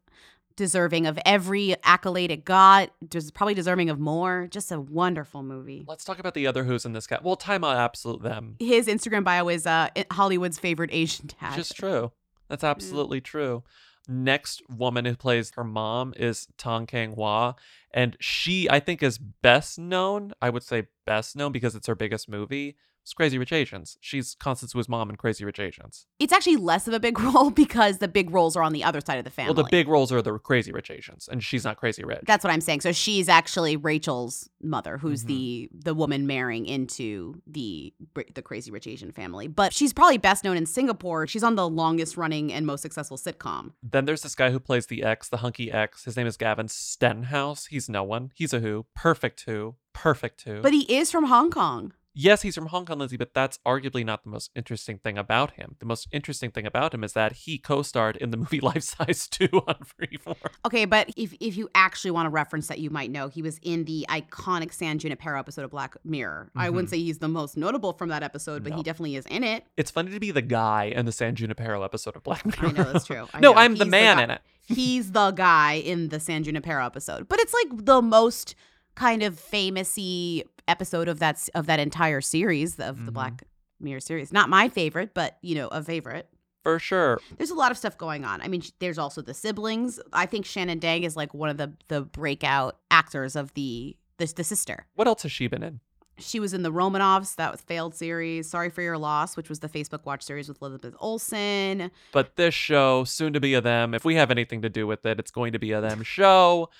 deserving of every accolade it got. Just probably deserving of more. Just a wonderful movie. Let's talk about the other who's in this cat. Well, Tzi Ma, absolute them. His Instagram bio is uh, Hollywood's favorite Asian dad. Just true. That's absolutely true. Next woman who plays her mom is Tan Kheng Hua. And she, I think, is best known. I would say best known because it's her biggest movie. It's Crazy Rich Asians. She's Constance Wu's mom in Crazy Rich Asians. It's actually less of a big [LAUGHS] role because the big roles are on the other side of the family. Well, the big roles are the Crazy Rich Asians, and she's not Crazy Rich. That's what I'm saying. So she's actually Rachel's mother, who's Mm-hmm. the the woman marrying into the the crazy rich Asian family. But she's probably best known in Singapore. She's on the longest running and most successful sitcom. Then there's this guy who plays the ex, the hunky ex. His name is Gavin Stenhouse. He's no one. He's a who. Perfect who. Perfect who. But he is from Hong Kong. Yes, he's from Hong Kong, Lindsay, but that's arguably not the most interesting thing about him. The most interesting thing about him is that he co-starred in the movie [LAUGHS] Life Size 2 on Freeform. Okay, but if if you actually want a reference that you might know, he was in the iconic San Junipero episode of Black Mirror. I wouldn't Mhm. say he's the most notable from that episode, but No. he definitely is in it. It's funny to be the guy in the San Junipero episode of Black Mirror. I know that's true. [LAUGHS] No, know. I'm the man guy- in it. [LAUGHS] He's the guy in the San Junipero episode, but it's like the most kind of famousy episode of that of that entire series of Mm-hmm. the Black Mirror series. Not my favorite, but you know, a favorite. For sure. There's a lot of stuff going on. I mean, there's also the siblings. I think Shannon Dang is like one of the the breakout actors of the the, the sister. What else has she been in? She was in the Romanovs, that was failed series. Sorry for Your Loss, which was the Facebook Watch series with Elizabeth Olsen. But this show, soon to be a them, if we have anything to do with it, it's going to be a them show.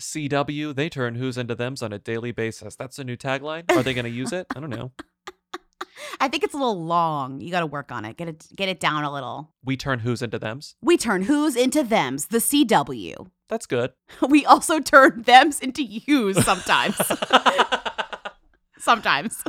CW, they turn who's into thems on a daily basis. That's a new tagline. Are they going to use it? I don't know. [LAUGHS] I think it's a little long. You got to work on it. Get it get it down a little. We turn who's into thems. We turn who's into thems, the CW. That's good. [LAUGHS] We also turn thems into yous sometimes. [LAUGHS] sometimes.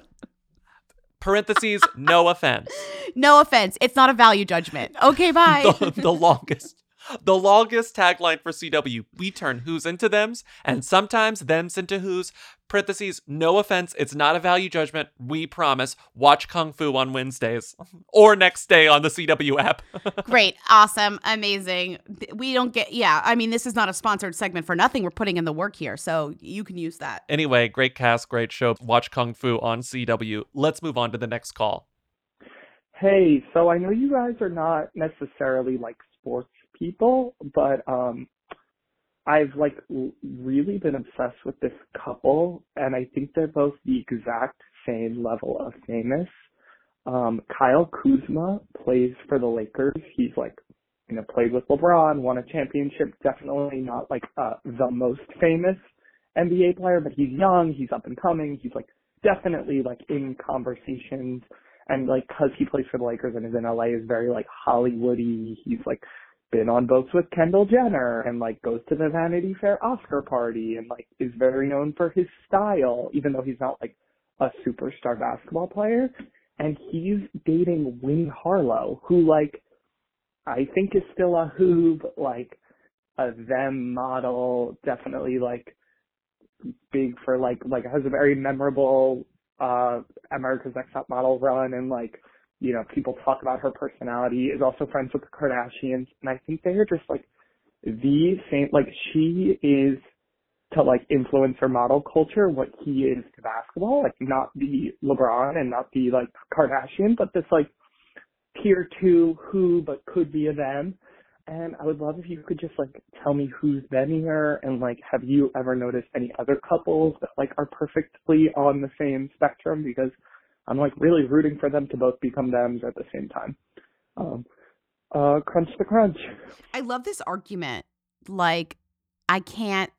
Parentheses, no offense. No offense. It's not a value judgment. Okay, bye. the, the longest the longest tagline for CW. We turn who's into thems and sometimes thems into who's. Parentheses, no offense, it's not a value judgment. We promise. Watch Kung Fu on Wednesdays [LAUGHS] or next day on the CW app. [LAUGHS] Great. Awesome. Amazing. We don't get, yeah. I mean, this is not a sponsored segment for nothing. We're putting in the work here. So you can use that. anyway, great cast, great show. Watch Kung Fu on CW. Let's move on to the next call. Hey, so I know you guys are not necessarily like sports people, but um I've like l- really been obsessed with this couple and I think they're both the exact same level of famous. Um Kyle Kuzma plays for the Lakers. He's like you know played with LeBron, won a championship, definitely not like uh the most famous NBA player, but he's young, he's up and coming, he's like definitely like in conversations and like cause he plays for the Lakers and is in LA is very like Hollywoody. He's like been on boats with Kendall Jenner and like goes to the Vanity Fair Oscar party and like is very known for his style, even though he's not like a superstar basketball player. And he's dating Winnie Harlow, who like I think is still a but like a them model, definitely like big for like like has a very memorable uh America's Next Top Model run and like you know people talk about her personality is also friends with the Kardashians and I think they are just like the same like she is to like influencer model culture what he is to basketball like not the LeBron and not the like Kardashian but this like tier two who but could be a them. And I would love if you could just like tell me who's benier and like have you ever noticed any other couples that like are perfectly on the same spectrum? Because I'm like really rooting for them to both become thems at the same time. Um uh crunch the crunch. I love this argument. Like, I can't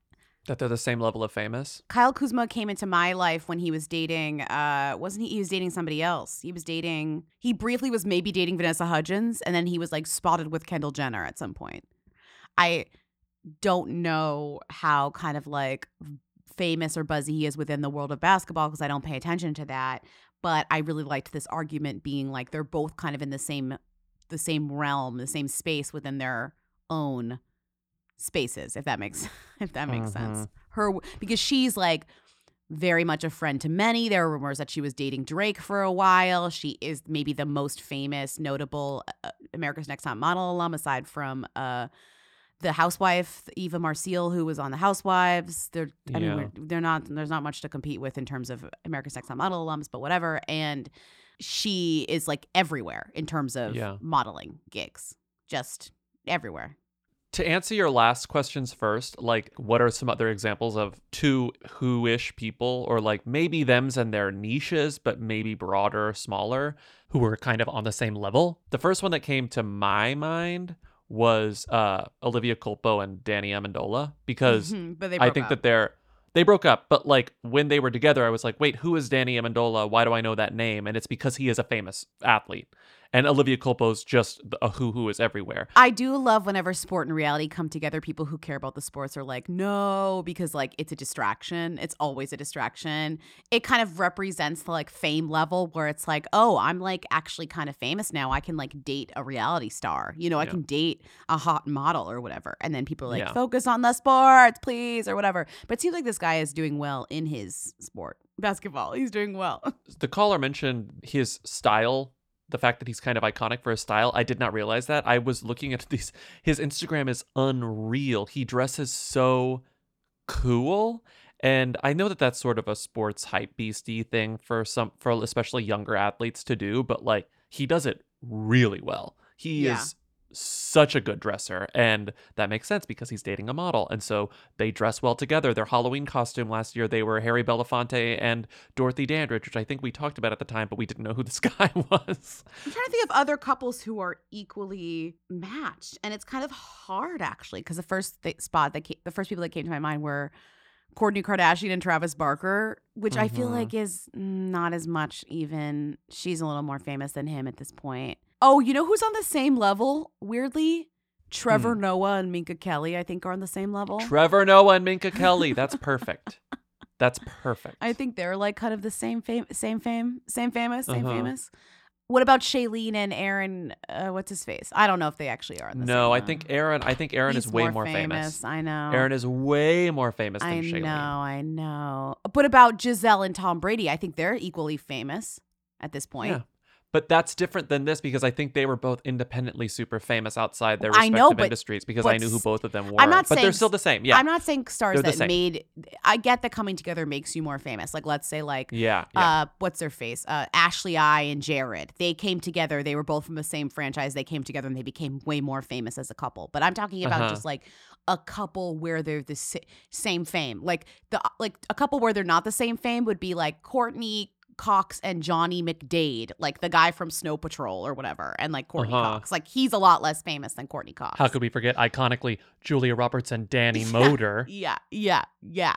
That they're the same level of famous. Kyle Kuzma came into my life when he was dating uh wasn't he he was dating somebody else. He was dating he briefly was maybe dating Vanessa Hudgens and then he was like spotted with Kendall Jenner at some point. I don't know how kind of like famous or buzzy he is within the world of basketball because I don't pay attention to that, but I really liked this argument being like they're both kind of in the same the same realm, the same space within their own spaces if that makes [LAUGHS] if that makes sense. Mhm. her because she's like very much a friend to many. There are rumors that she was dating drake for a while. She is maybe the most famous notable uh, america's next top model alum aside from uh the housewife eva marcille who was on the housewives they're i Yeah. we're, they're not there's not much to compete with in terms of America's Next top model alums but whatever and she is like everywhere in terms of Yeah. modeling gigs just everywhere To answer your last questions first, like what are some other examples of two who-ish people or like maybe them's and their niches, but maybe broader, smaller, who were kind of on the same level? The first one that came to my mind was uh Olivia Culpo and Danny Amendola because Mhm, but they I think up. that they're they broke up, but like when they were together, I was like, wait, who is Danny Amendola? Why do I know that name? And it's because he is a famous athlete. And Olivia Culpo's just a who who is everywhere. I do love whenever sport and reality come together. People who care about the sports are like, no, because like it's a distraction. It's always a distraction. It kind of represents the like fame level where it's like, oh, I'm like actually kind of famous now. I can like date a reality star. You know, I Yeah. can date a hot model or whatever. And then people are like, Yeah. focus on the sports, please, or whatever. But it seems like this guy is doing well in his sport, basketball. He's doing well. The caller mentioned his style, the fact that he's kind of iconic for his style. I did not realize that. I was looking at [LAUGHS] these. His Instagram is unreal. He dresses so cool. And I know that that's sort of a sports hype beastie thing for some, for especially younger athletes to do, but like he does it really well. He Yeah. is such a good dresser, and that makes sense because he's dating a model, and so they dress well together. Their Halloween costume last year, they were Harry Belafonte and Dorothy Dandridge, which I think we talked about at the time, but we didn't know who this [LAUGHS] guy was. I'm trying to think of other couples who are equally matched, and it's kind of hard actually because the first th- spot that came, the first people that came to my mind were Kourtney Kardashian and Travis Barker, which I feel Mhm. like is not as much. Even she's a little more famous than him at this point. Oh, you know who's on the same level? Weirdly, Trevor Noah and Minka Kelly, I think, are on the same level. Trevor Noah and Minka Kelly. That's perfect. [LAUGHS] That's perfect. I think they're like kind of the same fame, same fame, same famous, same Uh-huh. famous. What about Shailene and Aaron? Uh, what's his face? I don't know if they actually are. The No, I same think Aaron. I think Aaron He's is way more more famous. famous, I know. Aaron is way more famous than I Shailene. know, I know. But about Gisele and Tom Brady, I think they're equally famous at this point. Yeah. But that's different than this because I think they were both independently super famous outside their I respective know, but- industries because I knew who both of them were. I'm not but saying they're still the same. Yeah. I'm not saying stars They're that made. I get that coming together makes you more famous. Like let's say like Yeah, yeah. uh what's their face? Uh Ashley I and Jared. They came together. They were both from the same franchise. They came together and they became way more famous as a couple. But I'm talking about Uh-huh. just like a couple where they're the same fame. Like the like a couple where they're not the same fame would be like Courteney Cox and Johnny McDaid, like the guy from Snow Patrol or whatever, and like Courteney Uh-huh. Cox. Like he's a lot less famous than Courteney Cox. How could we forget iconically Julia Roberts and Danny [LAUGHS] Moder? Yeah, yeah, yeah.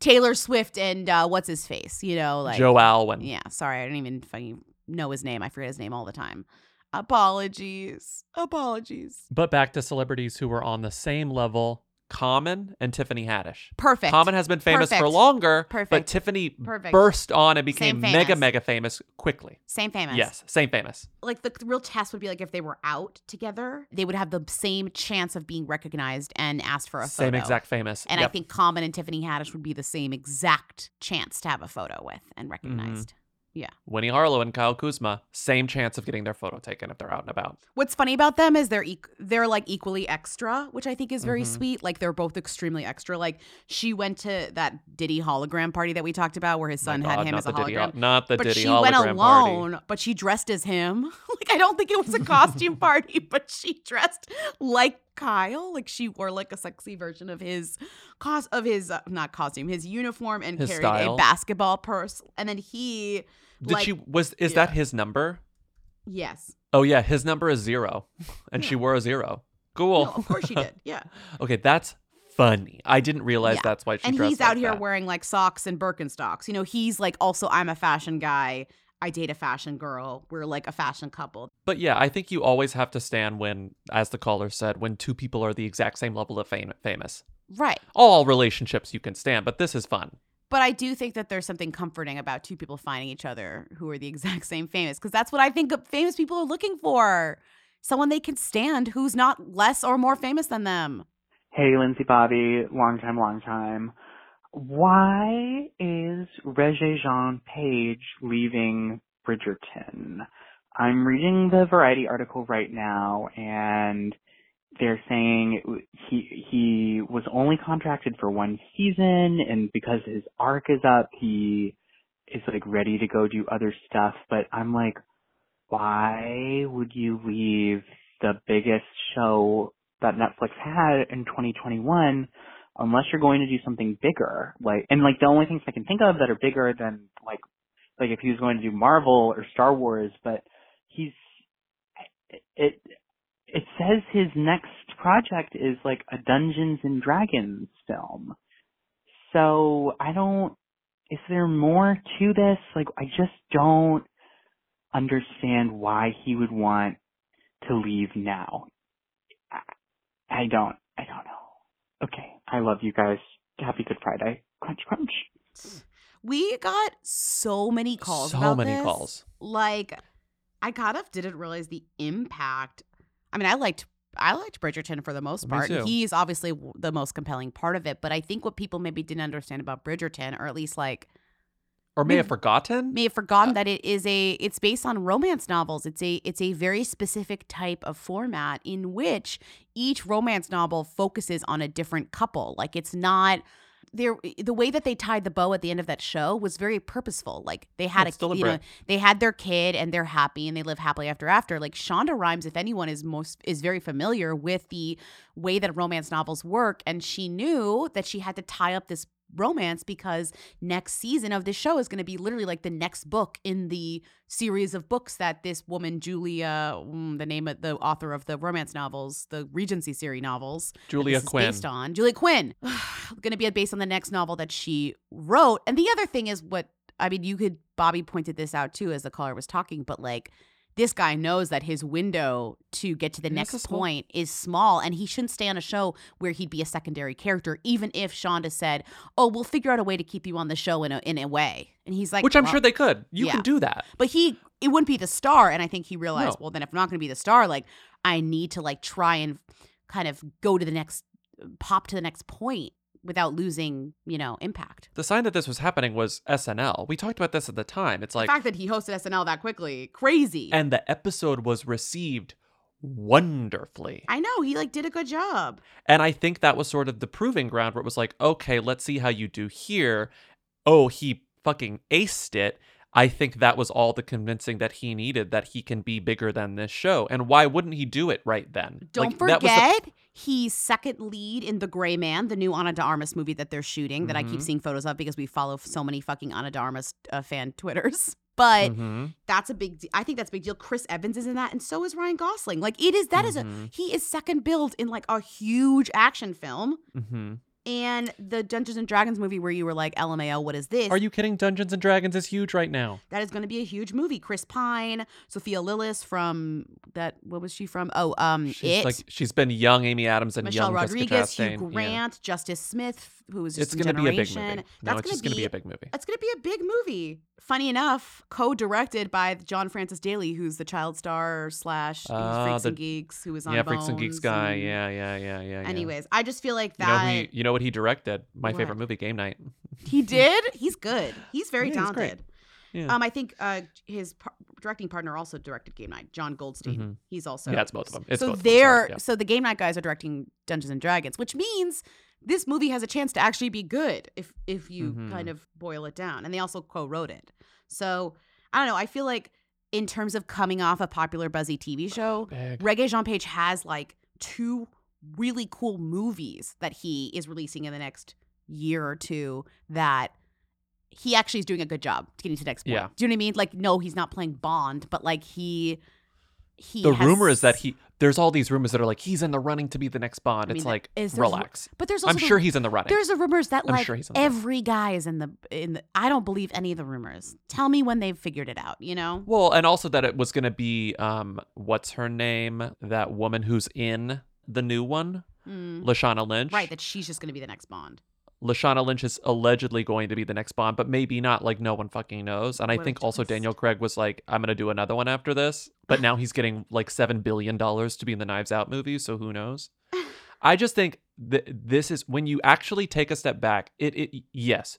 Taylor Swift and uh, what's his face? You know, like Joe Alwyn. Yeah, sorry, I don't even fucking know his name. I forget his name all the time. Apologies, apologies. But back to celebrities who were on the same level. Common and Tiffany Haddish. Perfect. Common has been famous for Perfect. longer, but Perfect. Tiffany Perfect. burst on and Same became famous. mega, mega famous quickly. Same famous. Yes, same famous. Like the real test would be like if they were out together, they would have the same chance of being recognized and asked for a photo. Same exact famous. And I think Common and Tiffany Haddish would be the same exact chance to have a photo with and mm-hmm. recognized. Yeah. Winnie Harlow and Kyle Kuzma, same chance of getting their photo taken if they're out and about. What's funny about them is they're eq- they're like equally extra, which I think is very Mhm. sweet. Like they're both extremely extra. Like she went to that Diddy hologram party that we talked about, where his son My had him as a the Diddy hologram. hol- not the but Diddy she went hologram party. alone, but she dressed as him. [LAUGHS] like I don't think it was a costume [LAUGHS] party, but she dressed like Kyle. Like she wore like a sexy version of his cos of his uh, not costume, his uniform, and His carried style. a basketball purse. And then he Did like she was is that his number? yes. Oh yeah, his number is zero, [LAUGHS] and she wore a zero. Cool. No, of course she did. Yeah. [LAUGHS] okay, that's funny. I didn't realize Yeah. that's why she and he's out like here that. wearing like socks and Birkenstocks. You know, he's like also I'm a fashion guy. I date a fashion girl. We're like a fashion couple. But yeah, I think you always have to stand when, as the caller said, when two people are the exact same level of fame, famous. Right. All relationships you can stand, but this is fun. But I do think that there's something comforting about two people finding each other who are the exact [LAUGHS] same famous because that's what I think famous people are looking for. Someone they can stand who's not less or more famous than them. Hey, Lindsay Bobby, long time, long time. Why is Regé Jean Page leaving Bridgerton? I'm reading the Variety article right now, and they're saying he he was only contracted for one season, and because his arc is up, he is like ready to go do other stuff. But I'm like, why would you leave the biggest show that Netflix had in 2021 unless you're going to do something bigger? Like, and like the only things I can think of that are bigger than like, like if he was going to do Marvel or Star Wars, but he's, it, it says his next project is like a Dungeons and Dragons film. So I don't, is there more to this? Like, I just don't, understand why he would want to leave now. I, I don't. I don't know. Okay, I love you guys. Happy Good Friday. Crunch, crunch. We got so many calls. So about many this. calls. Like, I kind of didn't realize the impact. I mean, I liked I liked Bridgerton for the most Me part. too. He's obviously the most compelling part of it. But I think what people maybe didn't understand about Bridgerton, or at least like Or may have forgotten. may have forgotten uh, that it is a it's based on romance novels. It's a it's a very specific type of format in which each romance novel focuses on a different couple. Like it's not there the way that they tied the bow at the end of that show was very purposeful. Like they had a you know deliberate. they had their kid and they're happy and they live happily after after. Like Shonda Rhimes, if anyone is most is very familiar with the way that romance novels work, and she knew that she had to tie up this romance because next season of this show is going to be literally like the next book in the series of books that this woman Julia, mm, the name of the author of the romance novels, the Regency series novels, Julia is Quinn. based on Julia Quinn, [SIGHS] going to be based on the next novel that she wrote. And the other thing is what I mean, you could Bobby pointed this out too as the caller was talking, but like this guy knows that his window to get to the is next small- point is small and he shouldn't stay on a show where he'd be a secondary character even if Shonda said oh we'll figure out a way to keep you on the show in a, in a way and he's like Which I'm "Well, sure they could. You yeah." can do that. but he it wouldn't be the star and i think he realized No. well then if i'm not going to be the star like i need to like try and kind of go to the next pop to the next point without losing you know impact The sign that this was happening was SNL. We talked about this at the time. It's like the fact that he hosted snl that quickly crazy and the episode was received wonderfully. i know he like did a good job And I think that was sort of the proving ground where it was like, okay, let's see how you do here. Oh, he fucking aced it. I think that was all the convincing that he needed that he can be bigger than this show. And why wouldn't he do it right then? Don't Like, that was the- forget, he's second lead in The Gray Man, the new Ana de Armas movie that they're shooting that I keep Mhm. seeing photos of because we follow so many fucking Ana de Armas uh, fan [LAUGHS] Twitters. But Mhm. that's a big de- I think that's a big deal. Chris Evans is in that and so is Ryan Gosling. Like it is that is Mhm. a he is second billed in like a huge action film. And the Dungeons and Dragons movie where you were like, LMAO, what is this? Are you kidding? Dungeons and Dragons is huge right now. That is going to be a huge movie. Chris Pine, Sophia Lillis from that. What was she from? Oh, um, She's it. like she's been young Amy Adams and Michelle young Rodriguez, Hugh Chastain. Yeah. Grant, Justice Smith, who was just It's in gonna be a big movie. No, That's it's gonna gonna be a big movie. It's going to be a big movie. Funny enough, co-directed by John Francis Daly, who's the child star slash Ah, Freaks the- and Geeks, who was on yeah, Freaks and Geeks guy. and- Yeah, yeah, yeah, yeah. yeah. Anyways, I just feel like you know that he, you know what he directed? My What? favorite movie, Game Night. he [LAUGHS] did. He's good. He's very Yeah, he's talented. Yeah. Um, I think uh, his par- directing partner also directed Game Night, John Goldstein. Mhm. He's also Yeah, it's both of them. It's so them, they're sorry, so the Game Night guys are directing Dungeons and Dragons, which means this movie has a chance to actually be good if if you Mhm. kind of boil it down. And they also co-wrote it. So I don't know. I feel like in terms of coming off a popular buzzy TV show, Big. Regé-Jean Page has like two really cool movies that he is releasing in the next year or two that he actually is doing a good job getting to the next point. Yeah. Do you know what I mean? Like, no, he's not playing Bond, but like he he the has- rumor is that he there's all these rumors that are like he's in the running to be the next Bond. I it's like is relax. But there's also I'm the- sure he's in the running. There's the rumors that I'm like sure every guy is in the in the I don't believe any of the rumors. Tell me when they've figured it out, you know? Well, and also that it was going to be um what's her name? That woman who's in the new one, Mm. Lashana Lynch. Right, that she's just going to be the next Bond. Lashana Lynch is allegedly going to be the next Bond, but maybe not. Like no one fucking knows. And I What think also Daniel Craig was like, I'm gonna do another one after this. But now he's getting like seven billion dollars to be in the Knives Out movie, so who knows? [LAUGHS] I just think that this is when you actually take a step back. It, it yes,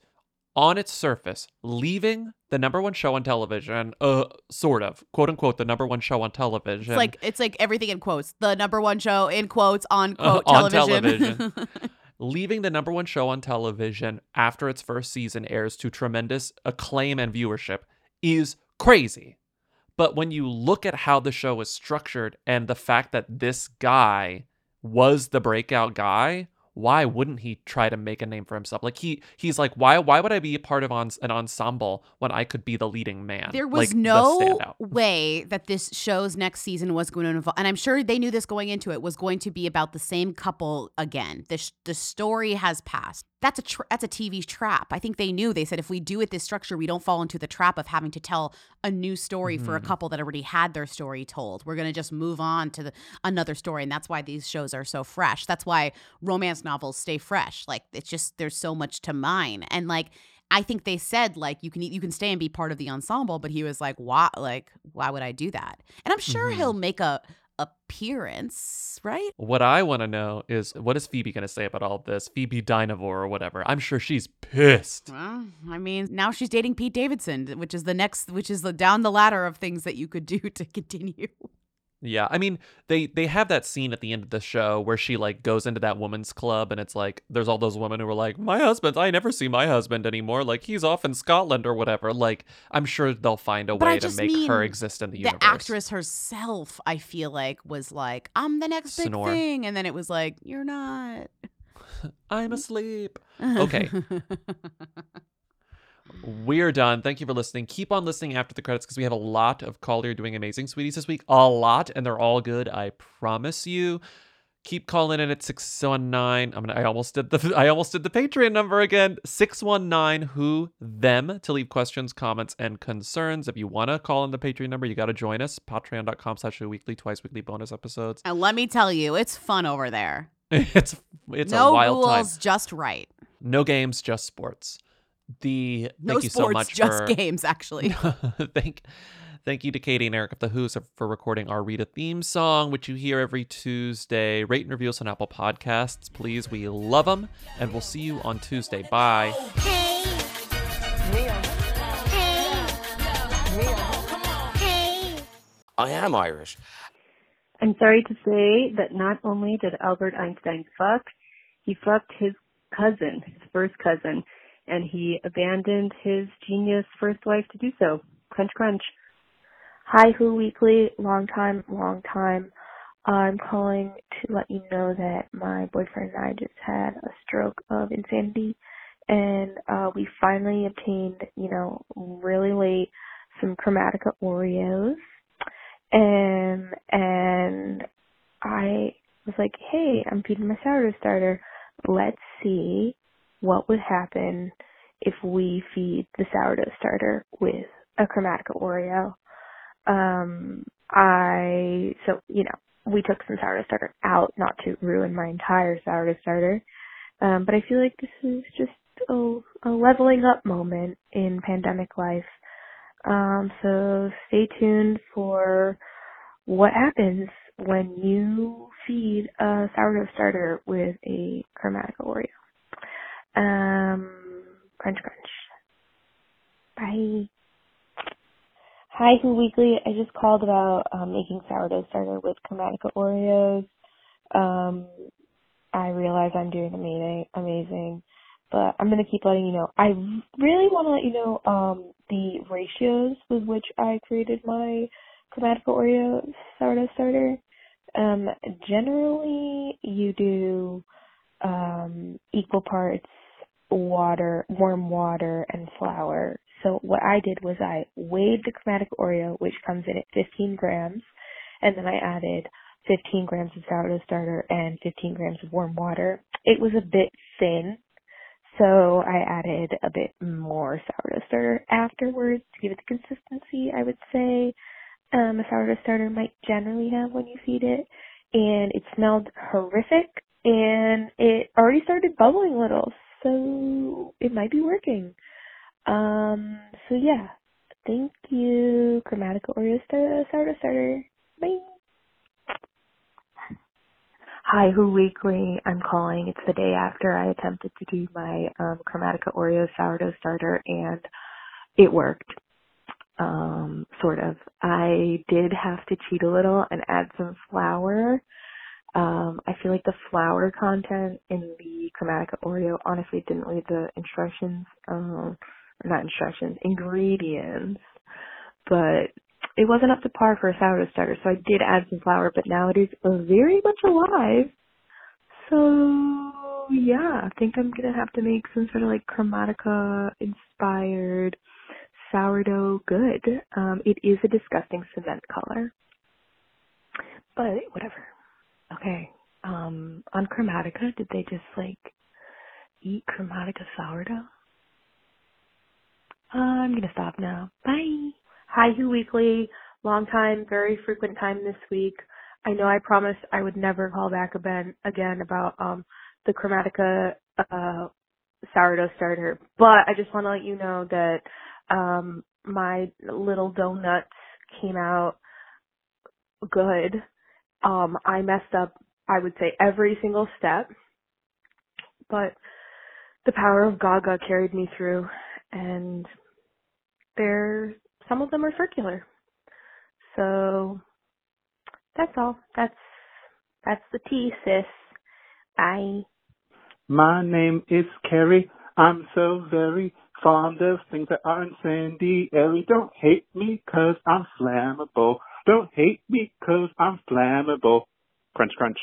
on its surface, leaving the number one show on television, uh, sort of quote unquote the number one show on television. It's like it's like everything in quotes. The number one show in quotes on Uh, quote on television. [LAUGHS] leaving the number one show on television after its first season airs to tremendous acclaim and viewership is crazy. But when you look at how the show is structured and the fact that this guy was the breakout guy, why wouldn't he try to make a name for himself? Like he he's like, why why would I be a part of on, an ensemble when I could be the leading man? There was Like, no standout. way that this show's next season was going to involve, and I'm sure they knew this going into it, was going to be about the same couple again. The, sh- the story has passed. That's a tr- that's a TV trap. I think they knew. They said if we do it this structure, we don't fall into the trap of having to tell a new story for a Mhm. couple that already had their story told. We're gonna just move on to the, another story, and that's why these shows are so fresh. That's why romance novels stay fresh. Like it's just there's so much to mine, and like I think they said like you can you can stay and be part of the ensemble, but he was like, why like why would I do that? And I'm sure Mhm. he'll make a appearance, right? What I want to know is what is Phoebe going to say about all this? Phoebe Dynevor or whatever. I'm sure she's pissed. Well, I mean, now she's dating Pete Davidson, which is the next, which is the down the ladder of things that you could do [LAUGHS] to continue. Yeah, I mean, they they have that scene at the end of the show where she like goes into that woman's club and it's like there's all those women who are like, "My husband, I never see my husband anymore. Like he's off in Scotland or whatever." Like I'm sure they'll find a But way to make her exist in the, The universe. The actress herself, I feel like, was like, "I'm the next big Snore. thing," and then it was like, "You're not." [LAUGHS] I'm asleep. [LAUGHS] Okay. [LAUGHS] We're done. Thank you for listening. Keep on listening after the credits because we have a lot of Collier doing amazing sweeties this week. A lot, and they're all good. I promise you. Keep calling in at 619. I'm gonna I almost did the [LAUGHS] I almost did the Patreon number again. 619 who them to leave questions, comments, and concerns. If you wanna call in the Patreon number, you gotta join us. Patreon.com slash weekly, twice weekly bonus episodes. And let me tell you, it's fun over there. [LAUGHS] it's it's no a wild time. rules, just right. No games, just sports. The No thank you so sports, much just for- games. Actually, [LAUGHS] thank thank you to Katie and Eric of the Who's for recording our Rita theme song, which you hear every Tuesday. Rate and review us on Apple Podcasts, please. We love them, and we'll see you on Tuesday. Bye. hey I am Irish. I'm sorry to say that not only did Albert Einstein fuck, he fucked his cousin, his first cousin, and he abandoned his genius first wife to do so. Crunch, crunch. Hi, Who Weekly. Long time, long time. I'm calling to let you know that my boyfriend and I just had a stroke of insanity, and uh, we finally obtained, you know, really late some Chromatica Oreos, and and I was like, hey, I'm feeding my sourdough starter. Let's see what would happen if we feed the sourdough starter with a Chromatica Oreo. Um, I so you know we took some sourdough starter out, not to ruin my entire sourdough starter. Um, but I feel like this is just a, a leveling up moment in pandemic life. Um, so stay tuned for what happens when you feed a sourdough starter with a Chromatica Oreo. Um, crunch crunch. Bye. Hi, Who Weekly. I just called about um, making sourdough starter with Chromatica Oreos. Um, I realize I'm doing amazing, amazing, but I'm gonna keep letting you know. I really want to let you know um, the ratios with which I created my Chromatica Oreo sourdough starter. Um, generally, you do um, equal parts water, warm water, and flour. So what I did was I weighed the Chromatica Oreo, which comes in at 15 grams, and then I added 15 grams of sourdough starter and 15 grams of warm water. It was a bit thin, so I added a bit more sourdough starter afterwards to give it the consistency I would say um, a sourdough starter might generally have when you feed it. And it smelled horrific, and it already started bubbling a little, so it might be working. Um, so yeah, thank you, Chromatica Oreo star- sourdough starter. Bye. Hi, Who Weekly. I'm calling. It's the day after I attempted to do my um, Chromatica Oreo sourdough starter, and it worked. Um, sort of. I did have to cheat a little and add some flour. Um, I feel like the flour content in the Chromatica Oreo honestly didn't read the instructions, um, not instructions, ingredients, but it wasn't up to par for a sourdough starter, so I did add some flour, but now it is very much alive. So yeah, I think I'm gonna have to make some sort of like Chromatica inspired sourdough good. Um, it is a disgusting cement color, but whatever. Okay. Um, on Chromatica, did they just like eat Chromatica sourdough? Uh, I'm gonna stop now. Bye. Hi, Who Weekly. Long time, very frequent time this week. I know I promised I would never call back again again about um the Chromatica uh sourdough starter, but I just want to let you know that um my little donuts came out good. Um I messed up I would say every single step, but the power of Gaga carried me through and they're some of them are circular. So that's all. That's that's the tea, sis. Bye. My name is Carrie. I'm so very fond of things that aren't sandy airy. Don't hate me 'cause I'm flammable. Don't hate me 'cause I'm flammable. Crunch, crunch.